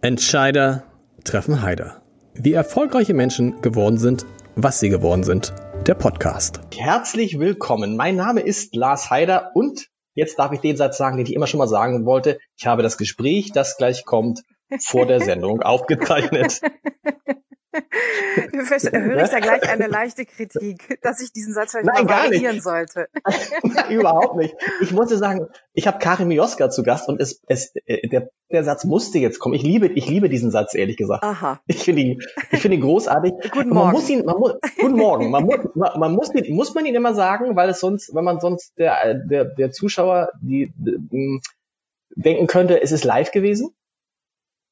Entscheider treffen Heider. Wie erfolgreiche Menschen geworden sind, was sie geworden sind. Der Podcast. Herzlich willkommen. Mein Name ist Lars Heider und jetzt darf ich den Satz sagen, den ich immer schon mal sagen wollte. Ich habe das Gespräch, das gleich kommt, vor der Sendung aufgezeichnet. höre ich da gleich eine leichte Kritik, dass ich diesen Satz vielleicht Nein, mal variieren sollte. Überhaupt nicht. Ich musste sagen, ich habe Karin Mioska zu Gast und es, es, äh, der, der Satz musste jetzt kommen. Ich liebe, ich liebe diesen Satz, ehrlich gesagt. Aha. Ich finde ihn, ich finde ihn großartig. Guten Morgen. Man muss ihn, man muss, guten Morgen. Man muss, man, man muss, ihn, muss man ihn immer sagen, weil es sonst, wenn man sonst der, der, der Zuschauer, die, die denken könnte, es ist live gewesen.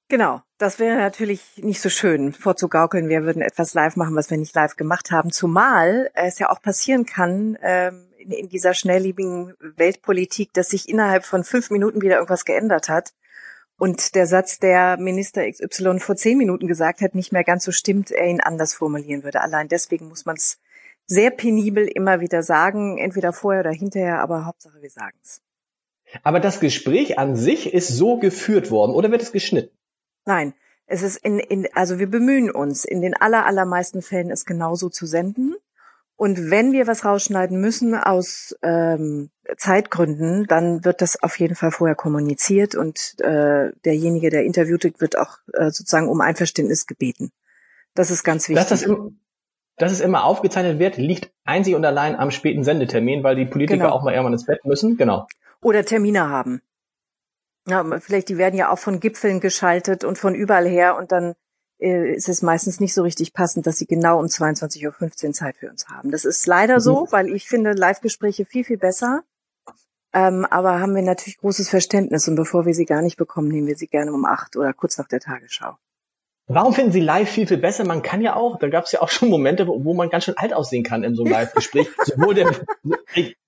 Genau, das wäre natürlich nicht so schön, vorzugaukeln, wir würden etwas live machen, was wir nicht live gemacht haben. Zumal es ja auch passieren kann ähm, in, in dieser schnelllebigen Weltpolitik, dass sich innerhalb von fünf Minuten wieder irgendwas geändert hat und der Satz, der Minister XY vor zehn Minuten gesagt hat, nicht mehr ganz so stimmt, er ihn anders formulieren würde. Allein deswegen muss man es sehr penibel immer wieder sagen, entweder vorher oder hinterher, aber Hauptsache wir sagen es. Aber das Gespräch an sich ist so geführt worden oder wird es geschnitten? Nein, es ist in, in, also wir bemühen uns, in den aller, allermeisten Fällen es genauso zu senden. Und wenn wir was rausschneiden müssen aus ähm, Zeitgründen, dann wird das auf jeden Fall vorher kommuniziert und äh, derjenige, der interviewt wird, wird auch äh, sozusagen um Einverständnis gebeten. Das ist ganz wichtig. Dass das, im, dass es immer aufgezeichnet wird, liegt einzig und allein am späten Sendetermin, weil die Politiker genau. auch mal irgendwann ins Bett müssen. Genau. Oder Termine haben. Ja, vielleicht, die werden ja auch von Gipfeln geschaltet und von überall her und dann äh, ist es meistens nicht so richtig passend, dass sie genau um 22.15 Uhr Zeit für uns haben. Das ist leider mhm. so, weil ich finde Live-Gespräche viel, viel besser. Ähm, aber haben wir natürlich großes Verständnis und bevor wir sie gar nicht bekommen, nehmen wir sie gerne um acht oder kurz nach der Tagesschau. Warum finden Sie live viel, viel besser? Man kann ja auch, da gab es ja auch schon Momente, wo, wo man ganz schön alt aussehen kann in so einem Live-Gespräch. Sowohl der,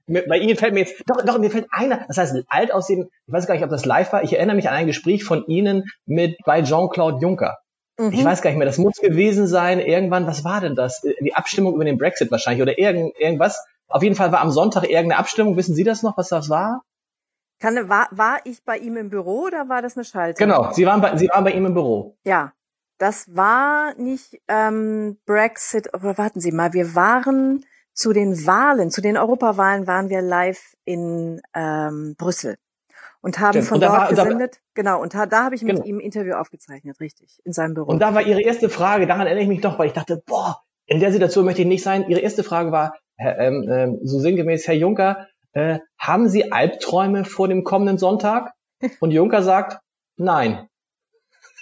bei Ihnen fällt mir jetzt, doch, doch, mir fällt einer, das heißt, alt aussehen, ich weiß gar nicht, ob das live war, ich erinnere mich an ein Gespräch von Ihnen mit, bei Jean-Claude Juncker. Mhm. Ich weiß gar nicht mehr, das muss gewesen sein, irgendwann, was war denn das? Die Abstimmung über den Brexit wahrscheinlich oder irgend, irgendwas. Auf jeden Fall war am Sonntag irgendeine Abstimmung, wissen Sie das noch, was das war? Kann, war, war ich bei ihm im Büro oder war das eine Schaltung? Genau, Sie waren bei, Sie waren bei ihm im Büro. Ja, das war nicht ähm, Brexit, oder warten Sie mal, wir waren zu den Wahlen, zu den Europawahlen waren wir live in ähm, Brüssel und haben Stimmt. von und dort war, gesendet. Da, genau, und da, da habe ich mit genau. ihm ein Interview aufgezeichnet, richtig, in seinem Büro. Und da war Ihre erste Frage, daran erinnere ich mich doch, weil ich dachte, boah, in der Situation möchte ich nicht sein. Ihre erste Frage war, Herr, ähm, ähm, so sinngemäß, Herr Juncker, äh, haben Sie Albträume vor dem kommenden Sonntag? Und Juncker sagt, nein.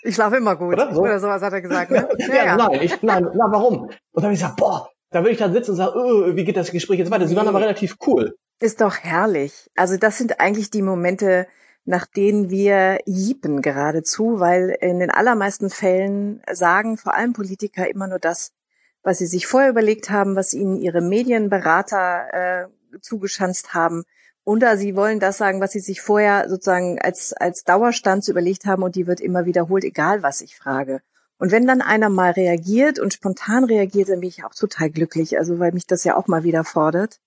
Ich schlafe immer gut. Oder, so? Oder sowas hat er gesagt, ne? ja, ja, ja, nein, ich, nein, na, warum? Und dann habe ich gesagt, boah, da würde ich dann sitzen und sagen, oh, wie geht das Gespräch jetzt weiter? Sie waren aber relativ cool. Ist doch herrlich. Also das sind eigentlich die Momente, nach denen wir jiepen geradezu, weil in den allermeisten Fällen sagen vor allem Politiker immer nur das, was sie sich vorher überlegt haben, was ihnen ihre Medienberater äh, zugeschanzt haben. Oder sie wollen das sagen, was sie sich vorher sozusagen als, als Dauerstand überlegt haben und die wird immer wiederholt, egal was ich frage. Und wenn dann einer mal reagiert und spontan reagiert, dann bin ich auch total glücklich, also weil mich das ja auch mal wieder fordert.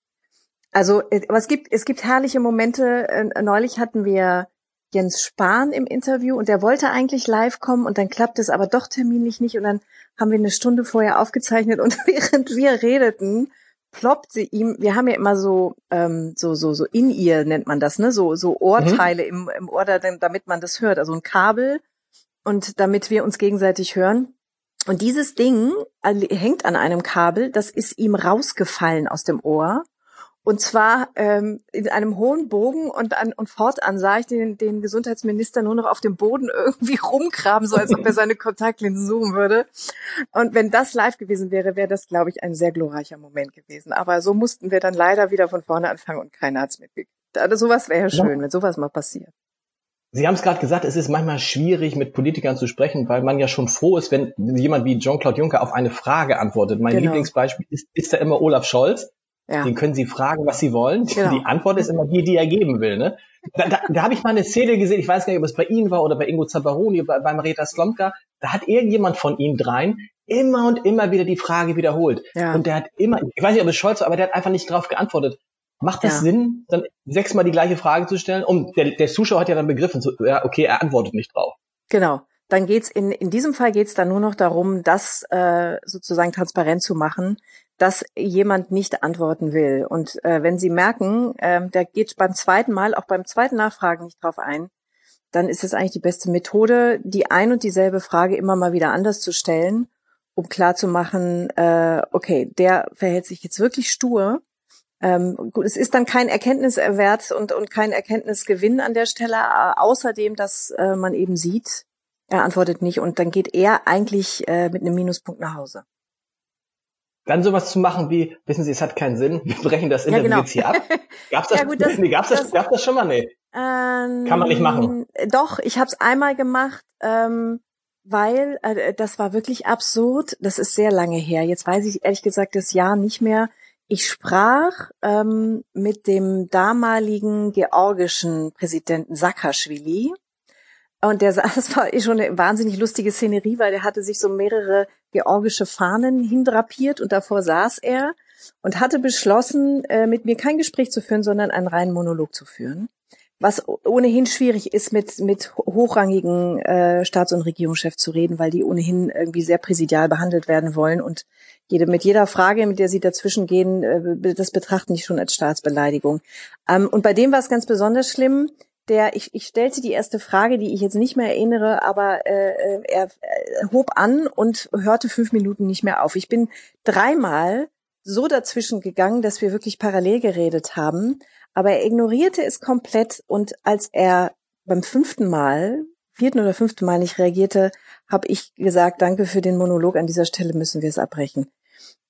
Also, äh, aber es gibt, es gibt herrliche Momente. Äh, neulich hatten wir Jens Spahn im Interview und der wollte eigentlich live kommen und dann klappt es aber doch terminlich nicht und dann haben wir eine Stunde vorher aufgezeichnet und während wir redeten, ploppt sie ihm, wir haben ja immer so, ähm, so, so, so in ihr nennt man das, ne, so, so Ohrteile mhm. im, im Ohr, damit man das hört, also ein Kabel und damit wir uns gegenseitig hören. Und dieses Ding hängt an einem Kabel, das ist ihm rausgefallen aus dem Ohr. Und zwar ähm, in einem hohen Bogen und, an, und fortan sah ich den, den Gesundheitsminister nur noch auf dem Boden irgendwie rumgraben, so als ob er seine Kontaktlinsen suchen würde. Und wenn das live gewesen wäre, wäre das, glaube ich, ein sehr glorreicher Moment gewesen. Aber so mussten wir dann leider wieder von vorne anfangen und keiner hat's mitgekriegt. Also sowas wäre ja schön, wenn sowas mal passiert. Sie haben es gerade gesagt, es ist manchmal schwierig, mit Politikern zu sprechen, weil man ja schon froh ist, wenn jemand wie Jean-Claude Juncker auf eine Frage antwortet. Mein genau. Lieblingsbeispiel ist, ist da immer Olaf Scholz. Ja. Den können Sie fragen, was Sie wollen. Genau. Die Antwort ist immer die, die er geben will. Ne? Da, da, da habe ich mal eine Szene gesehen, ich weiß gar nicht, ob es bei Ihnen war oder bei Ingo Zabaroni, bei, bei Marita Slomka. Da hat irgendjemand von Ihnen dreien immer und immer wieder die Frage wiederholt. Ja. Und der hat immer, ich weiß nicht, ob es Scholz war, aber der hat einfach nicht darauf geantwortet. Macht das ja. Sinn, dann sechsmal die gleiche Frage zu stellen? Und der, der Zuschauer hat ja dann begriffen, so, ja, okay, er antwortet nicht drauf. Genau. Dann geht's in, in diesem Fall geht's dann nur noch darum, das äh, sozusagen transparent zu machen, dass jemand nicht antworten will. Und äh, wenn Sie merken, äh, der geht beim zweiten Mal, auch beim zweiten Nachfragen nicht drauf ein, dann ist es eigentlich die beste Methode, die ein und dieselbe Frage immer mal wieder anders zu stellen, um klarzumachen, äh, okay, der verhält sich jetzt wirklich stur. Ähm, gut, es ist dann kein Erkenntniserwert und, und kein Erkenntnisgewinn an der Stelle, außerdem, dass äh, man eben sieht, er antwortet nicht und dann geht er eigentlich äh, mit einem Minuspunkt nach Hause. Dann sowas zu machen wie, wissen Sie, es hat keinen Sinn, wir brechen das Interview ja, genau. jetzt hier ab. Gab's das, ja, gut, das, nee, gab's das, das, gab's das schon mal? Nee. Ähm, Kann man nicht machen. Doch, ich habe es einmal gemacht, ähm, weil äh, das war wirklich absurd. Das ist sehr lange her. Jetzt weiß ich ehrlich gesagt das Jahr nicht mehr. Ich sprach ähm, mit dem damaligen georgischen Präsidenten Saakashvili und der saß, war eh schon eine wahnsinnig lustige Szenerie, weil der hatte sich so mehrere georgische Fahnen hindrapiert und davor saß er und hatte beschlossen, äh, mit mir kein Gespräch zu führen, sondern einen reinen Monolog zu führen. Was ohnehin schwierig ist, mit, mit hochrangigen äh, Staats- und Regierungschefs zu reden, weil die ohnehin irgendwie sehr präsidial behandelt werden wollen und jede, mit jeder Frage, mit der sie dazwischen gehen, äh, das betrachten die schon als Staatsbeleidigung. Ähm, und bei dem war es ganz besonders schlimm der, ich, ich stellte die erste Frage, die ich jetzt nicht mehr erinnere, aber äh, äh er äh, hob an und hörte fünf Minuten nicht mehr auf. Ich bin dreimal so dazwischen gegangen, dass wir wirklich parallel geredet haben, aber er ignorierte es komplett und als er beim fünften Mal, vierten oder fünften Mal nicht reagierte, habe ich gesagt, danke für den Monolog, an dieser Stelle müssen wir es abbrechen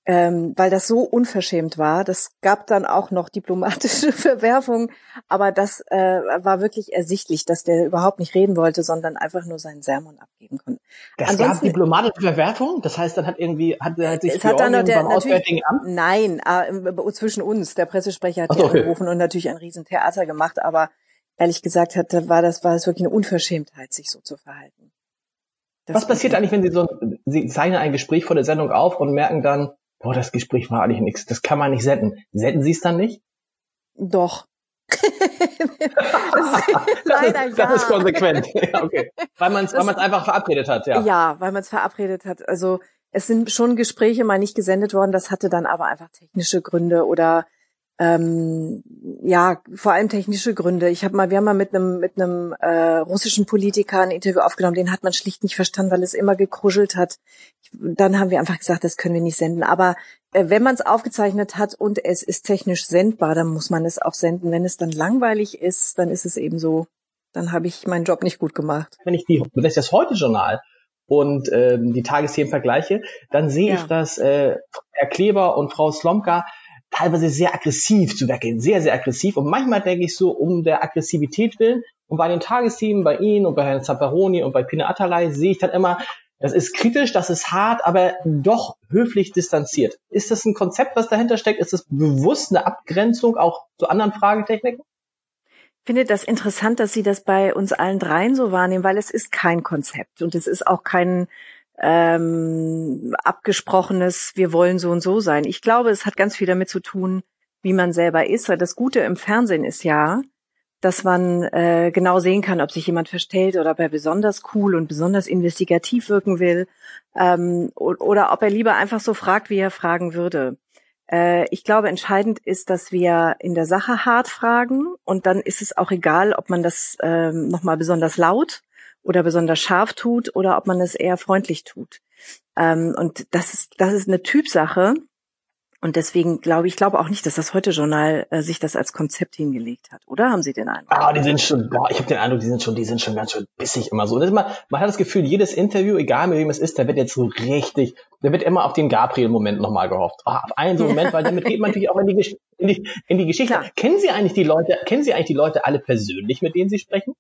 ähm, weil das so unverschämt war. Das gab dann auch noch diplomatische Verwerfungen, aber das äh, war wirklich ersichtlich, dass der überhaupt nicht reden wollte, sondern einfach nur seinen Sermon abgeben konnte. Das Ansonsten, gab diplomatische Verwerfungen? Das heißt, dann hat irgendwie hat, hat sich es hat dann der, beim Auswärtigen Amt? Nein, äh, zwischen uns. Der Pressesprecher hat so, okay. angerufen und natürlich ein Riesentheater gemacht, aber ehrlich gesagt hat, war das war es wirklich eine Unverschämtheit, sich so zu verhalten. Das Was passiert eigentlich, wenn Sie so, Sie zeichnen ein Gespräch vor der Sendung auf und merken dann, boah, das Gespräch war eigentlich nichts, das kann man nicht senden. Senden Sie es dann nicht? Doch. leider ja. Das ist konsequent. ja, okay. Weil man es weil einfach verabredet hat, ja. Ja, weil man es verabredet hat. Also es sind schon Gespräche mal nicht gesendet worden, das hatte dann aber einfach technische Gründe oder ähm, ja, vor allem technische Gründe. Ich habe mal, wir haben mal mit einem mit einem äh, russischen Politiker ein Interview aufgenommen, den hat man schlicht nicht verstanden, weil es immer gekruschelt hat. Ich, dann haben wir einfach gesagt, das können wir nicht senden. Aber äh, wenn man es aufgezeichnet hat und es ist technisch sendbar, dann muss man es auch senden. Wenn es dann langweilig ist, dann ist es eben so. Dann habe ich meinen Job nicht gut gemacht. Wenn ich die, wenn ich das heute Journal und ähm, die Tagesthemen vergleiche, dann sehe ja. ich, dass äh, Herr Kleber und Frau Slomka teilweise sehr aggressiv zu weggehen, sehr, sehr aggressiv. Und manchmal denke ich so, um der Aggressivität willen, und bei den Tagesthemen, bei Ihnen und bei Herrn Zapparoni und bei Pina Atalay sehe ich dann immer, das ist kritisch, das ist hart, aber doch höflich distanziert. Ist das ein Konzept, was dahinter steckt? Ist das bewusst eine Abgrenzung auch zu anderen Fragetechniken? Ich finde das interessant, dass Sie das bei uns allen dreien so wahrnehmen, weil es ist kein Konzept und es ist auch kein ähm, abgesprochenes, wir wollen so und so sein. Ich glaube, es hat ganz viel damit zu tun, wie man selber ist, das Gute im Fernsehen ist ja, dass man äh, genau sehen kann, ob sich jemand verstellt oder ob er besonders cool und besonders investigativ wirken will ähm, oder ob er lieber einfach so fragt, wie er fragen würde. Äh, ich glaube, entscheidend ist, dass wir in der Sache hart fragen und dann ist es auch egal, ob man das ähm, nochmal besonders laut oder besonders scharf tut oder ob man es eher freundlich tut. Ähm, und das ist, das ist eine Typsache. Und deswegen glaube ich, glaube auch nicht, dass das Heute-Journal äh, sich das als Konzept hingelegt hat, oder? Haben Sie den Eindruck? Ah, die sind schon, boah, ich habe den Eindruck, die sind schon, die sind schon ganz schön bissig immer so. Und immer, man hat das Gefühl, jedes Interview, egal mit wem es ist, da wird jetzt so richtig, da wird immer auf den Gabriel-Moment nochmal gehofft. Ah, auf einen so Moment, weil damit geht man natürlich auch in die, in die, in die Geschichte. Klar. Kennen Sie eigentlich die Leute, kennen Sie eigentlich die Leute alle persönlich, mit denen Sie sprechen?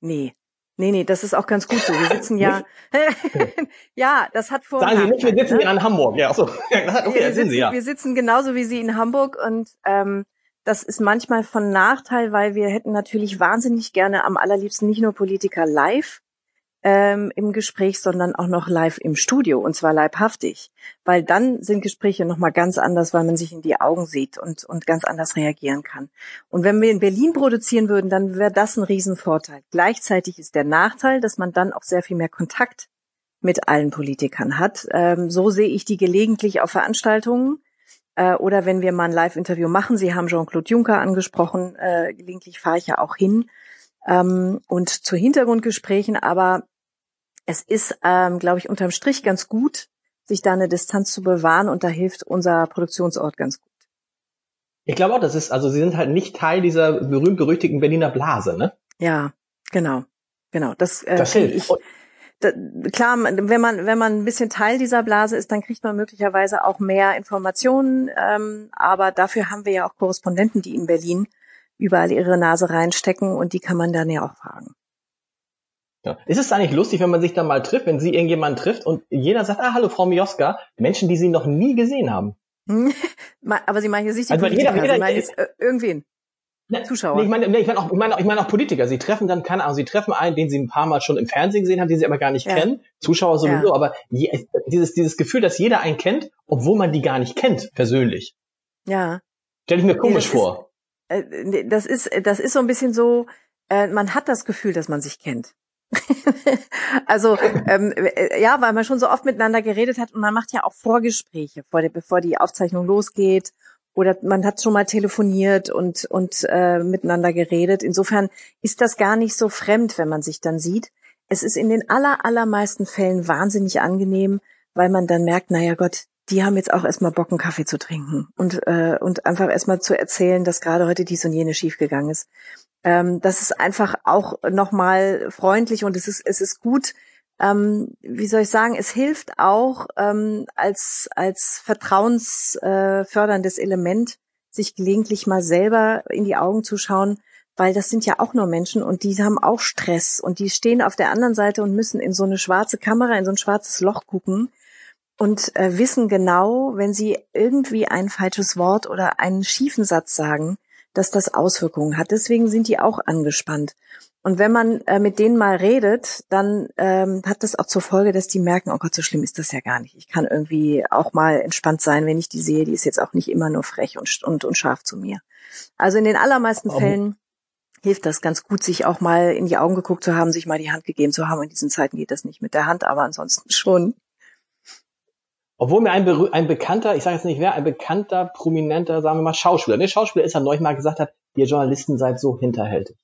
Nee. Nee, nee, das ist auch ganz gut so. Wir sitzen ja, ja, das hat vor. Sagen Sie nicht, wir sitzen ne? in Hamburg. Ja, so. okay, wir, sitzen, Sie, ja. wir sitzen genauso wie Sie in Hamburg und ähm, das ist manchmal von Nachteil, weil wir hätten natürlich wahnsinnig gerne am allerliebsten nicht nur Politiker live ähm, im Gespräch, sondern auch noch live im Studio und zwar leibhaftig, weil dann sind Gespräche noch mal ganz anders, weil man sich in die Augen sieht und und ganz anders reagieren kann. Und wenn wir in Berlin produzieren würden, dann wäre das ein Riesenvorteil. Gleichzeitig ist der Nachteil, dass man dann auch sehr viel mehr Kontakt mit allen Politikern hat. Ähm, so sehe ich die gelegentlich auf Veranstaltungen äh, oder wenn wir mal ein Live-Interview machen. Sie haben Jean-Claude Juncker angesprochen. Äh, gelegentlich fahre ich ja auch hin ähm, und zu Hintergrundgesprächen, aber es ist, ähm, glaube ich, unterm Strich ganz gut, sich da eine Distanz zu bewahren und da hilft unser Produktionsort ganz gut. Ich glaube auch, das ist, also sie sind halt nicht Teil dieser berühmt-berüchtigten Berliner Blase, ne? Ja, genau, genau. Das, äh, das hilft. Ich, da, klar, wenn man wenn man ein bisschen Teil dieser Blase ist, dann kriegt man möglicherweise auch mehr Informationen. Ähm, aber dafür haben wir ja auch Korrespondenten, die in Berlin überall ihre Nase reinstecken und die kann man dann ja auch fragen. Ja. Ist es eigentlich lustig, wenn man sich dann mal trifft, wenn Sie irgendjemanden trifft und jeder sagt, ah, hallo Frau Mioska, Menschen, die Sie noch nie gesehen haben? Aber Sie meinen jetzt nicht die also Politiker, jeder, jeder, Sie meinen jetzt äh, irgendwen? Ne, Zuschauer. Nee, ich meine, nee, ich meine auch, ich meine, ich meine auch Politiker. Sie treffen dann, keine Ahnung, sie treffen einen, den sie ein paar Mal schon im Fernsehen gesehen haben, den sie aber gar nicht ja. kennen. Zuschauer sowieso, ja. aber je, dieses, dieses Gefühl, dass jeder einen kennt, obwohl man die gar nicht kennt, persönlich. Ja. Stell ich mir komisch nee, vor. Äh, das ist, das ist so ein bisschen so, äh, man hat das Gefühl, dass man sich kennt. also ähm, äh, ja, weil man schon so oft miteinander geredet hat und man macht ja auch Vorgespräche, vor der, bevor die Aufzeichnung losgeht oder man hat schon mal telefoniert und und äh, miteinander geredet. Insofern ist das gar nicht so fremd, wenn man sich dann sieht. Es ist in den aller allermeisten Fällen wahnsinnig angenehm, weil man dann merkt, naja Gott, die haben jetzt auch erstmal Bock, einen Kaffee zu trinken. Und äh, und einfach erstmal zu erzählen, dass gerade heute dies und jene schiefgegangen ist. Ähm, das ist einfach auch nochmal freundlich und es ist, es ist gut, ähm, wie soll ich sagen, es hilft auch ähm, als, als vertrauensförderndes äh, Element, sich gelegentlich mal selber in die Augen zu schauen, weil das sind ja auch nur Menschen und die haben auch Stress und die stehen auf der anderen Seite und müssen in so eine schwarze Kamera, in so ein schwarzes Loch gucken und äh, wissen genau, wenn sie irgendwie ein falsches Wort oder einen schiefen Satz sagen, dass das Auswirkungen hat. Deswegen sind die auch angespannt. Und wenn man äh, mit denen mal redet, dann ähm, hat das auch zur Folge, dass die merken, oh Gott, so schlimm ist das ja gar nicht. Ich kann irgendwie auch mal entspannt sein, wenn ich die sehe. Die ist jetzt auch nicht immer nur frech und, und, und scharf zu mir. Also in den allermeisten. Fällen hilft das ganz gut, sich auch mal in die Augen geguckt zu haben, sich mal die Hand gegeben zu haben. In diesen Zeiten geht das nicht mit der Hand, aber ansonsten schon. Obwohl mir ein, ein bekannter, ich sage jetzt nicht wer, ein bekannter, prominenter, sagen wir mal, Schauspieler, ne, Schauspieler ist ja neulich mal gesagt hat, ihr Journalisten seid so hinterhältig.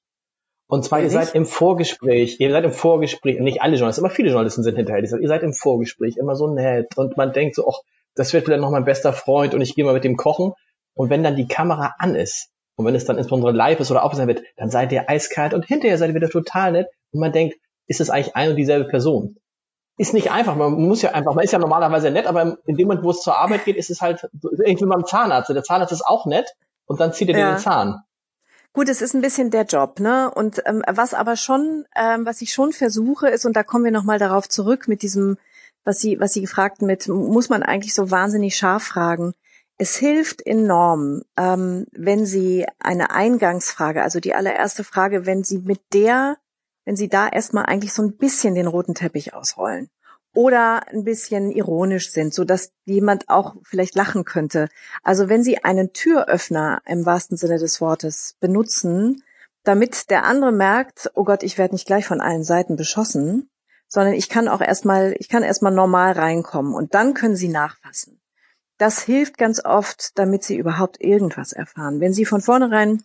Und zwar, ihr seid im Vorgespräch, ihr seid im Vorgespräch, nicht alle Journalisten, aber viele Journalisten sind hinterhältig, ihr seid im Vorgespräch immer so nett und man denkt so, ach, das wird vielleicht noch mein bester Freund und ich gehe mal mit dem kochen. Und wenn dann die Kamera an ist und wenn es dann insbesondere live ist oder aufgenommen wird, dann seid ihr eiskalt und hinterher seid ihr wieder total nett und man denkt, ist es eigentlich ein und dieselbe Person? Ist nicht einfach. Man muss ja einfach, man ist ja normalerweise nett, aber in dem Moment, wo es zur Arbeit geht, ist es halt irgendwie beim Zahnarzt. Der Zahnarzt ist auch nett und dann zieht er ja. den Zahn. Gut, es ist ein bisschen der Job, ne? Und ähm, was aber schon, ähm, was ich schon versuche, ist, und da kommen wir nochmal darauf zurück mit diesem, was Sie, was Sie gefragt mit, muss man eigentlich so wahnsinnig scharf fragen. Es hilft enorm, ähm, wenn Sie eine Eingangsfrage, also die allererste Frage, wenn Sie mit der wenn Sie da erstmal eigentlich so ein bisschen den roten Teppich ausrollen oder ein bisschen ironisch sind, so dass jemand auch vielleicht lachen könnte. Also wenn Sie einen Türöffner im wahrsten Sinne des Wortes benutzen, damit der andere merkt, oh Gott, ich werde nicht gleich von allen Seiten beschossen, sondern ich kann auch erstmal, ich kann erstmal normal reinkommen und dann können Sie nachfassen. Das hilft ganz oft, damit Sie überhaupt irgendwas erfahren. Wenn Sie von vornherein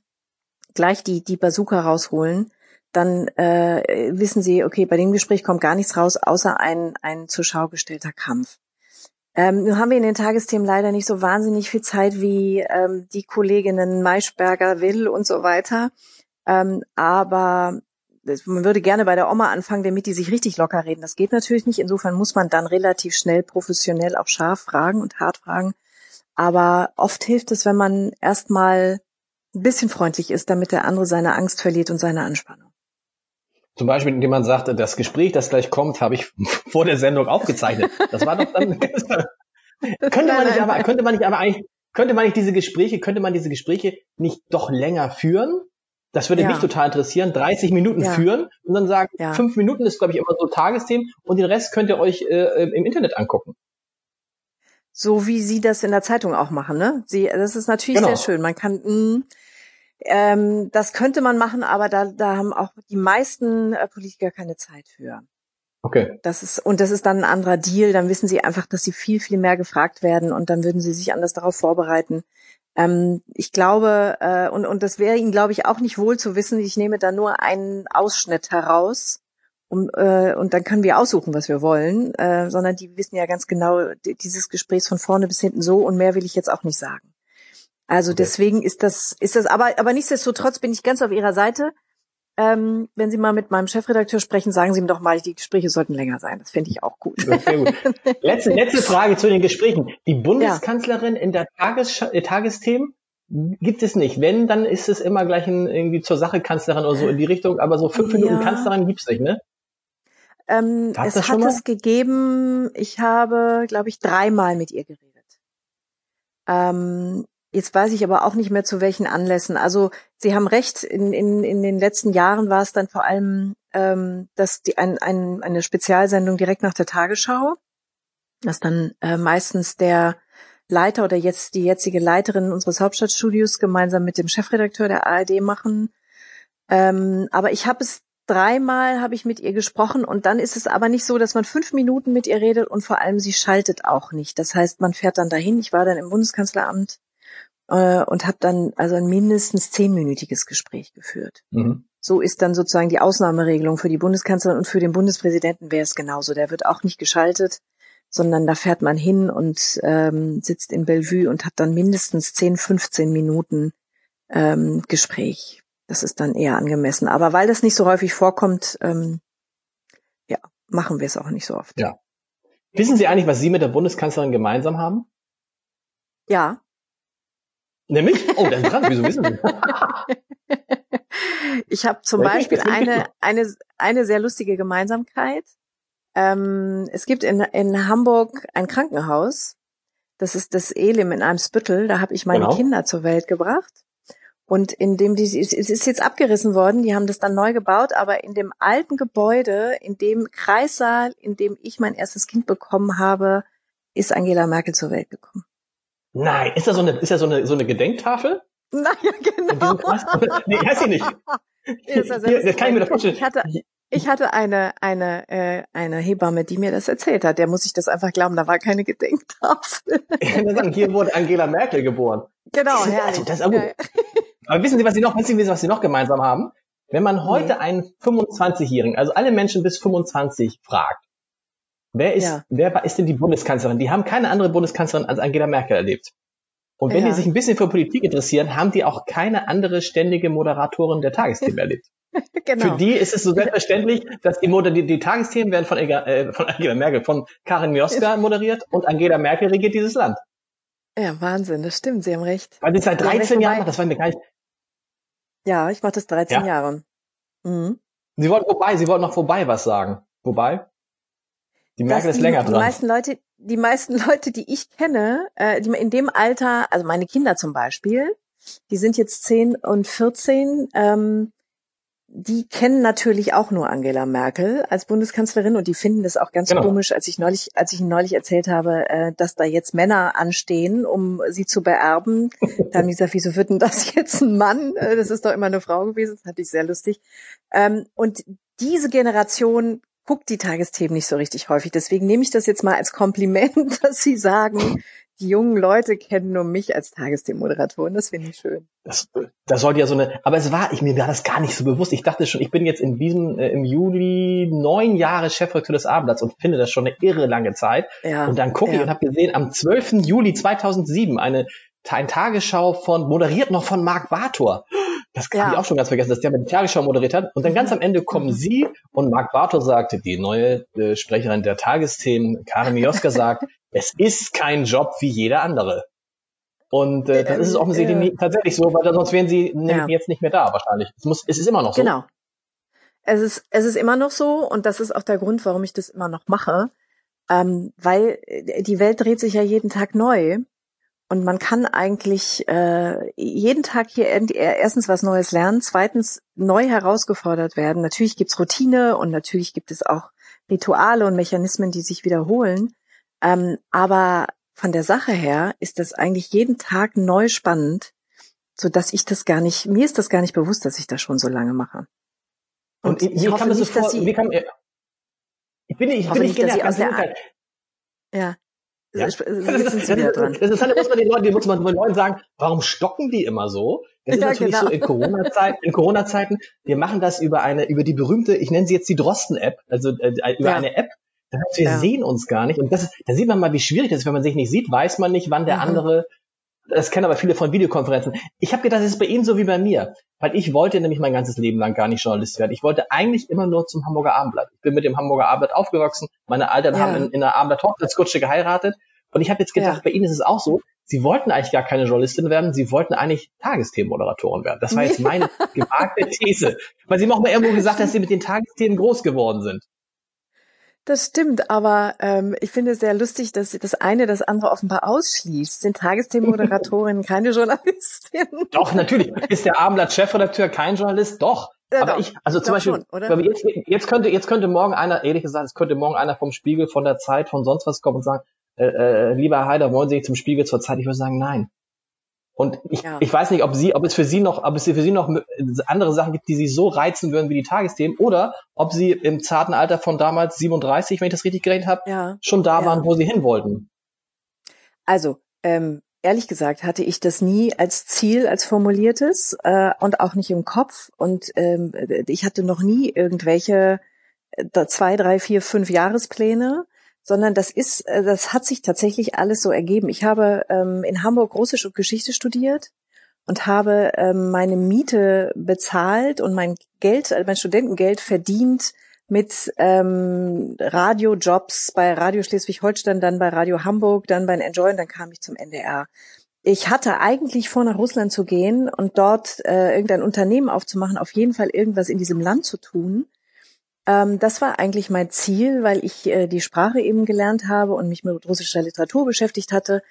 gleich die, die Bazooka rausholen, dann äh, wissen sie, okay, bei dem Gespräch kommt gar nichts raus, außer ein, ein zur Schau gestellter Kampf. Ähm, nun haben wir in den Tagesthemen leider nicht so wahnsinnig viel Zeit wie ähm, die Kolleginnen Maischberger, Will und so weiter. Ähm, aber man würde gerne bei der Oma anfangen, damit die sich richtig locker reden. Das geht natürlich nicht. Insofern muss man dann relativ schnell professionell auch scharf fragen und hart fragen. Aber oft hilft es, wenn man erstmal ein bisschen freundlich ist, damit der andere seine Angst verliert und seine Anspannung. Zum Beispiel, indem man sagt, das Gespräch, das gleich kommt, habe ich vor der Sendung aufgezeichnet. Das war doch dann. könnte man nicht aber, könnte man nicht aber eigentlich, könnte man nicht diese Gespräche, könnte man diese Gespräche nicht doch länger führen? Das würde ja. mich total interessieren. 30 Minuten ja. führen und dann sagen, ja. fünf Minuten ist, glaube ich, immer so Tagesthemen und den Rest könnt ihr euch äh, im Internet angucken. So wie Sie das in der Zeitung auch machen, ne? Sie, das ist natürlich genau. sehr schön. Man kann, mh, hm, ähm, das könnte man machen, aber da, da haben auch die meisten äh, Politiker keine Zeit für. Okay. Das ist, und das ist dann ein anderer Deal. Dann wissen sie einfach, dass sie viel, viel mehr gefragt werden und dann würden sie sich anders darauf vorbereiten. Ähm, ich glaube, äh, und, und das wäre ihnen, glaube ich, auch nicht wohl zu wissen. Ich nehme da nur einen Ausschnitt heraus. Um, äh, und dann können wir aussuchen, was wir wollen, äh, sondern die wissen ja ganz genau dieses Gespräch von vorne bis hinten so und mehr will ich jetzt auch nicht sagen. Also okay. deswegen ist das, ist das, aber, aber nichtsdestotrotz bin ich ganz auf Ihrer Seite. Ähm, wenn Sie mal mit meinem Chefredakteur sprechen, sagen Sie ihm doch mal, die Gespräche sollten länger sein. Das finde ich auch gut. Gut. Letzte, letzte Frage zu den Gesprächen. Die Bundeskanzlerin ja. in der Tages äh, Tagesthemen gibt es nicht. Wenn, dann ist es immer gleich ein, irgendwie zur Sache Kanzlerin oder so in die Richtung. Aber so fünf Minuten ja. Kanzlerin gibt's nicht, ne? Ähm, es hat es gegeben. Ich habe, glaube ich, dreimal mit ihr geredet. Ähm, Jetzt weiß ich aber auch nicht mehr zu welchen Anlässen. Also Sie haben recht, in, in, in den letzten Jahren war es dann vor allem, ähm, dass die, ein, ein, eine Spezialsendung direkt nach der Tagesschau, dass dann äh, meistens der Leiter oder jetzt die jetzige Leiterin unseres Hauptstadtstudios gemeinsam mit dem Chefredakteur der ARD machen. Ähm, aber ich habe es dreimal habe ich mit ihr gesprochen und dann ist es aber nicht so, dass man fünf Minuten mit ihr redet und vor allem sie schaltet auch nicht. Das heißt, man fährt dann dahin. Ich war dann im Bundeskanzleramt äh, und habe dann also ein mindestens zehnminütiges Gespräch geführt. Mhm. So ist dann sozusagen die Ausnahmeregelung für die Bundeskanzlerin und für den Bundespräsidenten wäre es genauso. Der wird auch nicht geschaltet, sondern da fährt man hin und ähm, sitzt in Bellevue und hat dann mindestens 10, 15 Minuten ähm, Gespräch. Das ist dann eher angemessen. Aber weil das nicht so häufig vorkommt, ähm, ja, machen wir es auch nicht so oft. Ja. Wissen Sie eigentlich, was Sie mit der Bundeskanzlerin gemeinsam haben? Ja. Nämlich? Oh, dann dran. Wieso wissen Sie? ich habe zum Beispiel eine, eine, eine sehr lustige Gemeinsamkeit. Ähm, es gibt in, in Hamburg ein Krankenhaus. Das ist das Elim in einem Spüttel. Da habe ich meine genau. Kinder zur Welt gebracht. Und in dem, die, es ist jetzt abgerissen worden, die haben das dann neu gebaut, aber in dem alten Gebäude, in dem Kreissaal, in dem ich mein erstes Kind bekommen habe, ist Angela Merkel zur Welt gekommen. Nein, ist da so eine, ist da so eine, so eine Gedenktafel? Nein, genau. nee, heißt sie nicht. Das, Hier, das kann ich mir doch vorstellen. Ich hatte, ich hatte eine, eine, äh, eine Hebamme, die mir das erzählt hat. Der muss ich das einfach glauben, da war keine Gedenktafel. Hier wurde Angela Merkel geboren. Genau, herrlich. Also, das ist auch gut. Ja. Aber wissen Sie, was Sie noch, wissen Sie, was Sie noch gemeinsam haben? Wenn man heute nee. einen 25-Jährigen, also alle Menschen bis 25 fragt, Wer ist, ja. wer ist denn die Bundeskanzlerin? Die haben keine andere Bundeskanzlerin als Angela Merkel erlebt. Und wenn ja. die sich ein bisschen für Politik interessieren, haben die auch keine andere ständige Moderatorin der Tagesthemen erlebt. genau. Für die ist es so selbstverständlich, dass die, Moder die, die Tagesthemen werden von, äh, von Angela Merkel, von Karin Mioska moderiert und Angela Merkel regiert dieses Land. Ja, Wahnsinn, das stimmt, Sie haben recht. Weil sie seit 13 Jahren macht, das war mir gar nicht. Ja, ich mache das 13 ja? Jahre. Mhm. Sie wollten vorbei, Sie wollten noch vorbei was sagen. Wobei? Die Merkel ist länger dran. Die meisten Leute, die meisten Leute, die ich kenne, äh, die in dem Alter, also meine Kinder zum Beispiel, die sind jetzt 10 und 14, ähm, die kennen natürlich auch nur Angela Merkel als Bundeskanzlerin und die finden das auch ganz genau. komisch, als ich neulich, als ich ihnen neulich erzählt habe, äh, dass da jetzt Männer anstehen, um sie zu beerben. da haben die gesagt, wieso wird denn das jetzt ein Mann? Äh, das ist doch immer eine Frau gewesen. Das fand ich sehr lustig. Ähm, und diese Generation guckt die Tagesthemen nicht so richtig häufig. Deswegen nehme ich das jetzt mal als Kompliment, dass Sie sagen, die jungen Leute kennen nur mich als Tagesthemenmoderatorin. Das finde ich schön. Das, das sollte ja so eine, aber es war, ich mir war das gar nicht so bewusst. Ich dachte schon, ich bin jetzt in diesem, äh, im Juli neun Jahre Chefredakteur des Abendblatts und finde das schon eine irre lange Zeit. Ja, und dann gucke ja. ich und habe gesehen, am 12. Juli 2007 eine, eine Tagesschau von, moderiert noch von Marc Bartor. Das kann ja. ich auch schon ganz vergessen, dass der mit Tagesschau moderiert hat. Und dann ganz am Ende kommen mhm. sie und Marc Bartor sagte, die neue äh, Sprecherin der Tagesthemen, Karin Mioska sagt, es ist kein Job wie jeder andere. Und äh, das ist es offensichtlich äh, tatsächlich so, weil sonst wären sie ja. jetzt nicht mehr da wahrscheinlich. Es, muss, es ist immer noch so. Genau. Es ist, es ist immer noch so und das ist auch der Grund, warum ich das immer noch mache, ähm, weil äh, die Welt dreht sich ja jeden Tag neu Und man kann eigentlich äh, jeden Tag hier erstens was Neues lernen, zweitens neu herausgefordert werden. Natürlich gibt's Routine und natürlich gibt es auch Rituale und Mechanismen, die sich wiederholen. Ähm, aber von der Sache her ist das eigentlich jeden Tag neu spannend, so dass ich das gar nicht, mir ist das gar nicht bewusst, dass ich das schon so lange mache. Und, und ich, ich hoffe nicht, vor, dass sie, wie kann, ich bin nicht, ich bin nicht, dass sie aus der, ja. Ja. Das, das, das, das ist halt, muss man den Leuten, die muss man den Leuten sagen, warum stocken die immer so? Das ist ja, natürlich genau. so in Corona-Zeiten, in Corona-Zeiten, wir machen das über eine, über die berühmte, ich nenne sie jetzt die Drosten-App, also äh, über ja. eine App, das heißt, wir ja. sehen uns gar nicht. Und das ist, da sieht man mal, wie schwierig das ist. Wenn man sich nicht sieht, weiß man nicht, wann der mhm. andere, das kennen aber viele von Videokonferenzen. Ich habe gedacht, das ist bei Ihnen so wie bei mir. Weil ich wollte nämlich mein ganzes Leben lang gar nicht Journalist werden. Ich wollte eigentlich immer nur zum Hamburger Abendblatt. Ich bin mit dem Hamburger Abendblatt aufgewachsen. Meine Eltern ja. haben in, in einer Abendblatt Hochzeitskutsche geheiratet. Und ich habe jetzt gedacht, ja. bei Ihnen ist es auch so. Sie wollten eigentlich gar keine Journalistin werden, Sie wollten eigentlich Tagesthemenmoderatorin werden. Das war jetzt meine gewagte These. Weil Sie haben auch mal irgendwo gesagt, dass Sie mit den Tagesthemen groß geworden sind. Das stimmt, aber ähm, ich finde es sehr lustig, dass das eine das andere offenbar ausschließt. Sind Tagesthemenmoderatorinnen keine Journalistinnen? Doch, natürlich. Ist der Abendblatt-Chefredakteur kein Journalist? Doch. Ja, aber doch. ich, also zum Beispiel, schon, jetzt, jetzt, könnte, jetzt könnte morgen einer, ehrlich gesagt, es könnte morgen einer vom Spiegel, von der Zeit, von sonst was kommen und sagen, äh, äh, lieber Heider, wollen Sie nicht zum Spiegel zur Zeit? Ich würde sagen, nein. Und ich, ja. ich weiß nicht, ob sie, ob es für sie noch, ob es für sie noch andere Sachen gibt, die sie so reizen würden wie die Tagesthemen, oder ob sie im zarten Alter von damals 37, wenn ich das richtig gerechnet habe, ja. schon da ja. waren, wo sie hin wollten. Also, ähm, ehrlich gesagt hatte ich das nie als Ziel, als formuliertes äh, und auch nicht im Kopf. Und ähm, ich hatte noch nie irgendwelche äh, zwei, drei, vier, fünf Jahrespläne sondern das ist, äh, das hat sich tatsächlich alles so ergeben. Ich habe ähm, in Hamburg große Geschichte studiert und habe ähm, meine Miete bezahlt und mein Geld, äh, mein Studentengeld verdient mit ähm, Radiojobs bei Radio Schleswig-Holstein, dann bei Radio Hamburg, dann bei Enjoy und dann kam ich zum NDR. Ich hatte eigentlich vor, nach Russland zu gehen und dort äh, irgendein Unternehmen aufzumachen, auf jeden Fall irgendwas in diesem Land zu tun. Ähm, das war eigentlich mein Ziel, weil ich äh, die Sprache eben gelernt habe und mich mit russischer Literatur beschäftigt hatte.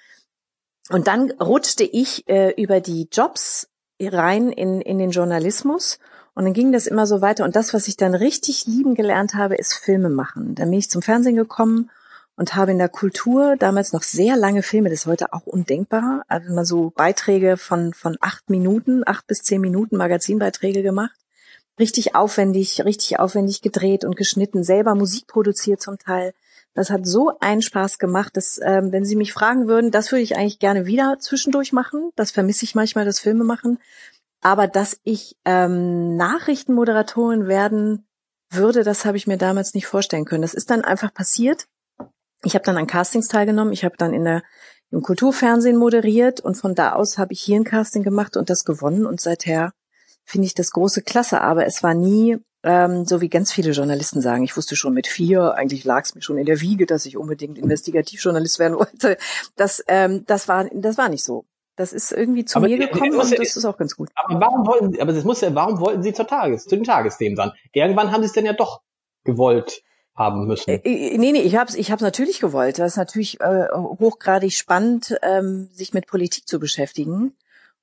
Und dann rutschte ich äh, über die Jobs rein in, in den Journalismus. Und dann ging das immer so weiter. Und das, was ich dann richtig lieben gelernt habe, ist Filme machen. Dann bin ich zum Fernsehen gekommen und habe in der Kultur damals noch sehr lange Filme, das ist heute auch undenkbar, also immer so Beiträge von, von acht Minuten, acht bis zehn Minuten Magazinbeiträge gemacht richtig aufwendig, richtig aufwendig gedreht und geschnitten, selber Musik produziert zum Teil. Das hat so einen Spaß gemacht, dass, ähm, wenn Sie mich fragen würden, das würde ich eigentlich gerne wieder zwischendurch machen. Das vermisse ich manchmal, das Filme machen. Aber dass ich ähm, Nachrichtenmoderatorin werden würde, das habe ich mir damals nicht vorstellen können. Das ist dann einfach passiert. Ich habe dann an Castings teilgenommen. Ich habe dann in der im Kulturfernsehen moderiert und von da aus habe ich hier ein Casting gemacht und das gewonnen und seither finde ich das große Klasse, aber es war nie ähm, so wie ganz viele Journalisten sagen, ich wusste schon mit vier, eigentlich lag es mir schon in der Wiege, dass ich unbedingt Investigativjournalist werden wollte. Das, ähm, das war, das war nicht so. Das ist irgendwie zu aber mir gekommen und ja, das ist auch ganz gut. Aber warum wollten Sie, aber das muss ja, warum wollten Sie zur Tages, zu den Tagesthemen dann? Irgendwann haben Sie es denn ja doch gewollt haben müssen. Äh, äh nee, nee, ich habe es ich hab's natürlich gewollt. Das ist natürlich äh, hochgradig spannend, ähm, sich mit Politik zu beschäftigen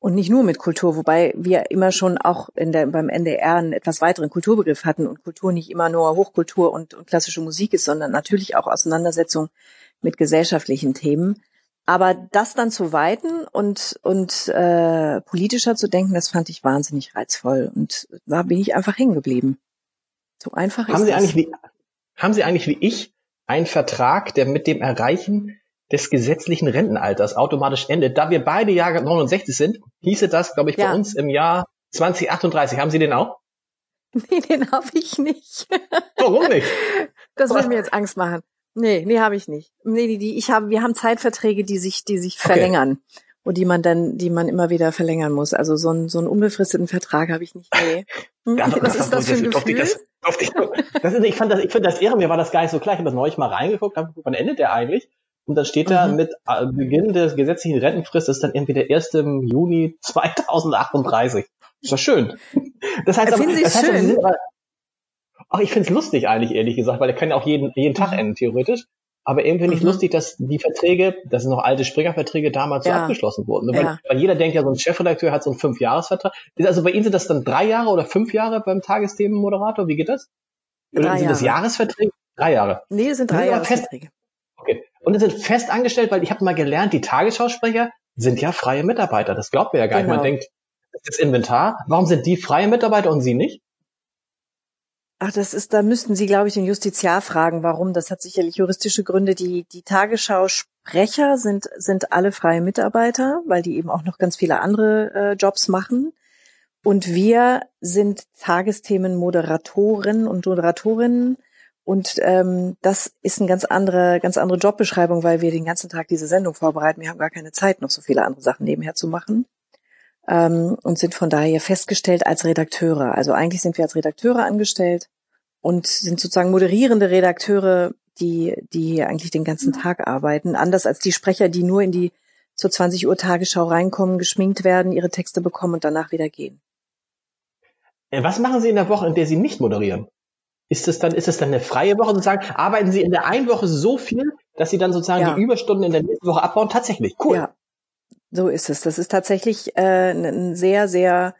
und nicht nur mit Kultur, wobei wir immer schon auch in der, beim NDR einen etwas weiteren Kulturbegriff hatten und Kultur nicht immer nur Hochkultur und, und klassische Musik ist, sondern natürlich auch Auseinandersetzung mit gesellschaftlichen Themen. Aber das dann zu weiten und, und äh, politischer zu denken, das fand ich wahnsinnig reizvoll. Und da bin ich einfach hängen geblieben. So einfach haben ist Sie das. Eigentlich wie, haben Sie eigentlich wie ich einen Vertrag, der mit dem Erreichen des gesetzlichen Rentenalters automatisch endet. Da wir beide Jahre 69 sind, hieße das, glaube ich, ja. bei uns im Jahr 2038. Haben Sie den auch? Nee, den habe ich nicht. Warum nicht? Das würde mir jetzt Angst machen. Nee, nee, habe ich nicht. Nee, die, die, ich habe, wir haben Zeitverträge, die sich, die sich okay. verlängern und die man dann, die man immer wieder verlängern muss. Also so einen, so einen unbefristeten Vertrag habe ich nicht. Nee. Ja, Was ist das für ein Gefühl? Das, das, ist, ich fand das, ich finde das irre. Mir war das gar nicht so klar. Ich habe das neulich mal reingeguckt. Wann endet der eigentlich? Und dann steht da mhm. mit äh, Beginn der gesetzlichen Rentenfrist ist dann irgendwie der 1. Juni 2038. Ist doch schön. Das heißt aber, das heißt schön? Aber, ach, ich find's lustig eigentlich, ehrlich gesagt, weil der kann ja auch jeden, jeden Tag mhm. enden, theoretisch. Aber irgendwie mhm. nicht lustig, dass die Verträge, das sind noch alte Springer-Verträge, damals ja. so abgeschlossen wurden. Weil, ja. weil, jeder denkt ja, so ein Chefredakteur hat so einen Fünfjahresvertrag. Also bei Ihnen sind das dann drei Jahre oder fünf Jahre beim Tagesthemenmoderator? Wie geht das? Oder drei sind Jahre. das Jahresverträge? Drei Jahre. Nee, es sind drei Jahresverträge. Und es sind fest angestellt, weil ich habe mal gelernt, die Tagesschausprecher sind ja freie Mitarbeiter. Das glaubt man ja gar nicht. Man genau. denkt, das ist Inventar. Warum sind die freie Mitarbeiter und Sie nicht? Ach, das ist, da müssten Sie, glaube ich, den Justiziar fragen, warum. Das hat sicherlich juristische Gründe. Die, die Tagesschau-Sprecher sind, sind alle freie Mitarbeiter, weil die eben auch noch ganz viele andere äh, Jobs machen. Und wir sind Tagesthemen-Moderatoren und Moderatorinnen. Und ähm, das ist eine ganz andere, ganz andere Jobbeschreibung, weil wir den ganzen Tag diese Sendung vorbereiten. Wir haben gar keine Zeit, noch so viele andere Sachen nebenher zu machen ähm, und sind von daher festgestellt als Redakteure. Also eigentlich sind wir als Redakteure angestellt und sind sozusagen moderierende Redakteure, die, die eigentlich den ganzen. Tag arbeiten. Anders als die Sprecher, die nur in die zur 20 Uhr Tagesschau reinkommen, geschminkt werden, ihre Texte bekommen und danach wieder gehen. Äh, was machen Sie in der Woche, in der Sie nicht moderieren? Ist es dann, ist es dann eine freie Woche sozusagen? Arbeiten Sie in der einen Woche so viel, dass Sie dann sozusagen ja. die Überstunden in der nächsten Woche abbauen? Tatsächlich, cool. Ja, so ist es. Das ist tatsächlich äh, ein sehr, sehr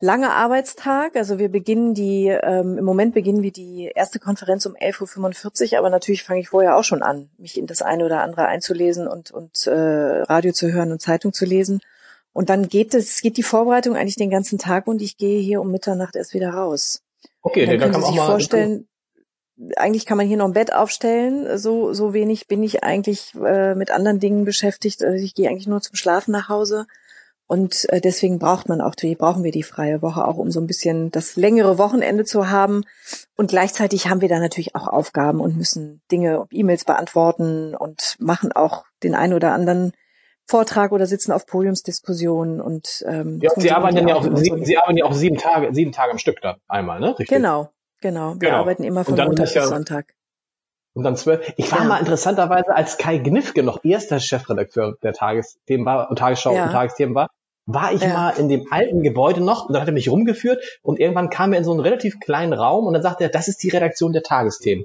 langer Arbeitstag. Also wir beginnen die, ähm, im Moment beginnen wir die erste Konferenz um 11.45 Uhr, aber natürlich fange ich vorher auch schon an, mich in das eine oder andere einzulesen und, und äh, Radio zu hören und Zeitung zu lesen. Und dann geht es, geht die Vorbereitung eigentlich den ganzen Tag und ich gehe hier um Mitternacht erst wieder raus. Okay, dann, dann kann man sich vorstellen, eigentlich kann man hier noch ein Bett aufstellen. So, so wenig bin ich eigentlich äh, mit anderen Dingen beschäftigt. Also ich gehe eigentlich nur zum Schlafen nach Hause. Und äh, deswegen braucht man auch die, brauchen wir die freie Woche auch, um so ein bisschen das längere Wochenende zu haben. Und gleichzeitig haben wir da natürlich auch Aufgaben und müssen Dinge, E-Mails beantworten und machen auch den einen oder anderen Vortrag oder sitzen auf Podiumsdiskussionen und ähm, ja, Sie arbeiten ja auch, Sie, Sie arbeiten ja auch sieben Tage, sieben Tage am Stück da einmal, ne? Richtig. Genau, Genau, wir genau. arbeiten immer von Montag bis ja, Sonntag. Und dann zwölf. Ich war ja. mal interessanterweise, als Kai Gnifke noch erster Chefredakteur der Tagesthemen war, Tagesschau ja. und Tagesthemen war, war ich ja. mal in dem alten Gebäude noch und dann hat er mich rumgeführt und irgendwann kam er in so einen relativ kleinen Raum und dann sagte er, das ist die Redaktion der Tagesthemen.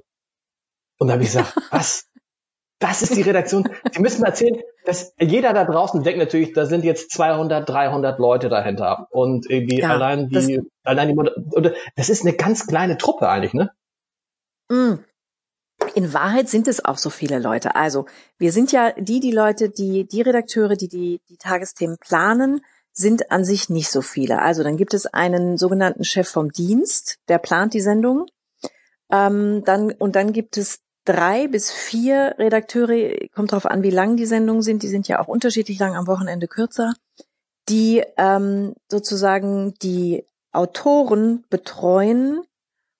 Und dann habe ich gesagt, was? Das ist die Redaktion. Sie müssen erzählen, dass jeder da draußen denkt natürlich, da sind jetzt 200, 300 Leute dahinter. Und irgendwie ja, allein die, allein die, oder, das ist eine ganz kleine Truppe eigentlich, ne? Mm. In Wahrheit sind es auch so viele Leute. Also, wir sind ja die, die Leute, die, die Redakteure, die die, die Tagesthemen planen, sind an sich nicht so viele. Also, dann gibt es einen sogenannten Chef vom Dienst, der plant die Sendung. Ähm, dann, und dann gibt es drei bis vier Redakteure, kommt drauf an, wie lang die Sendungen sind, die sind ja auch unterschiedlich lang, am Wochenende kürzer, die ähm, sozusagen die Autoren betreuen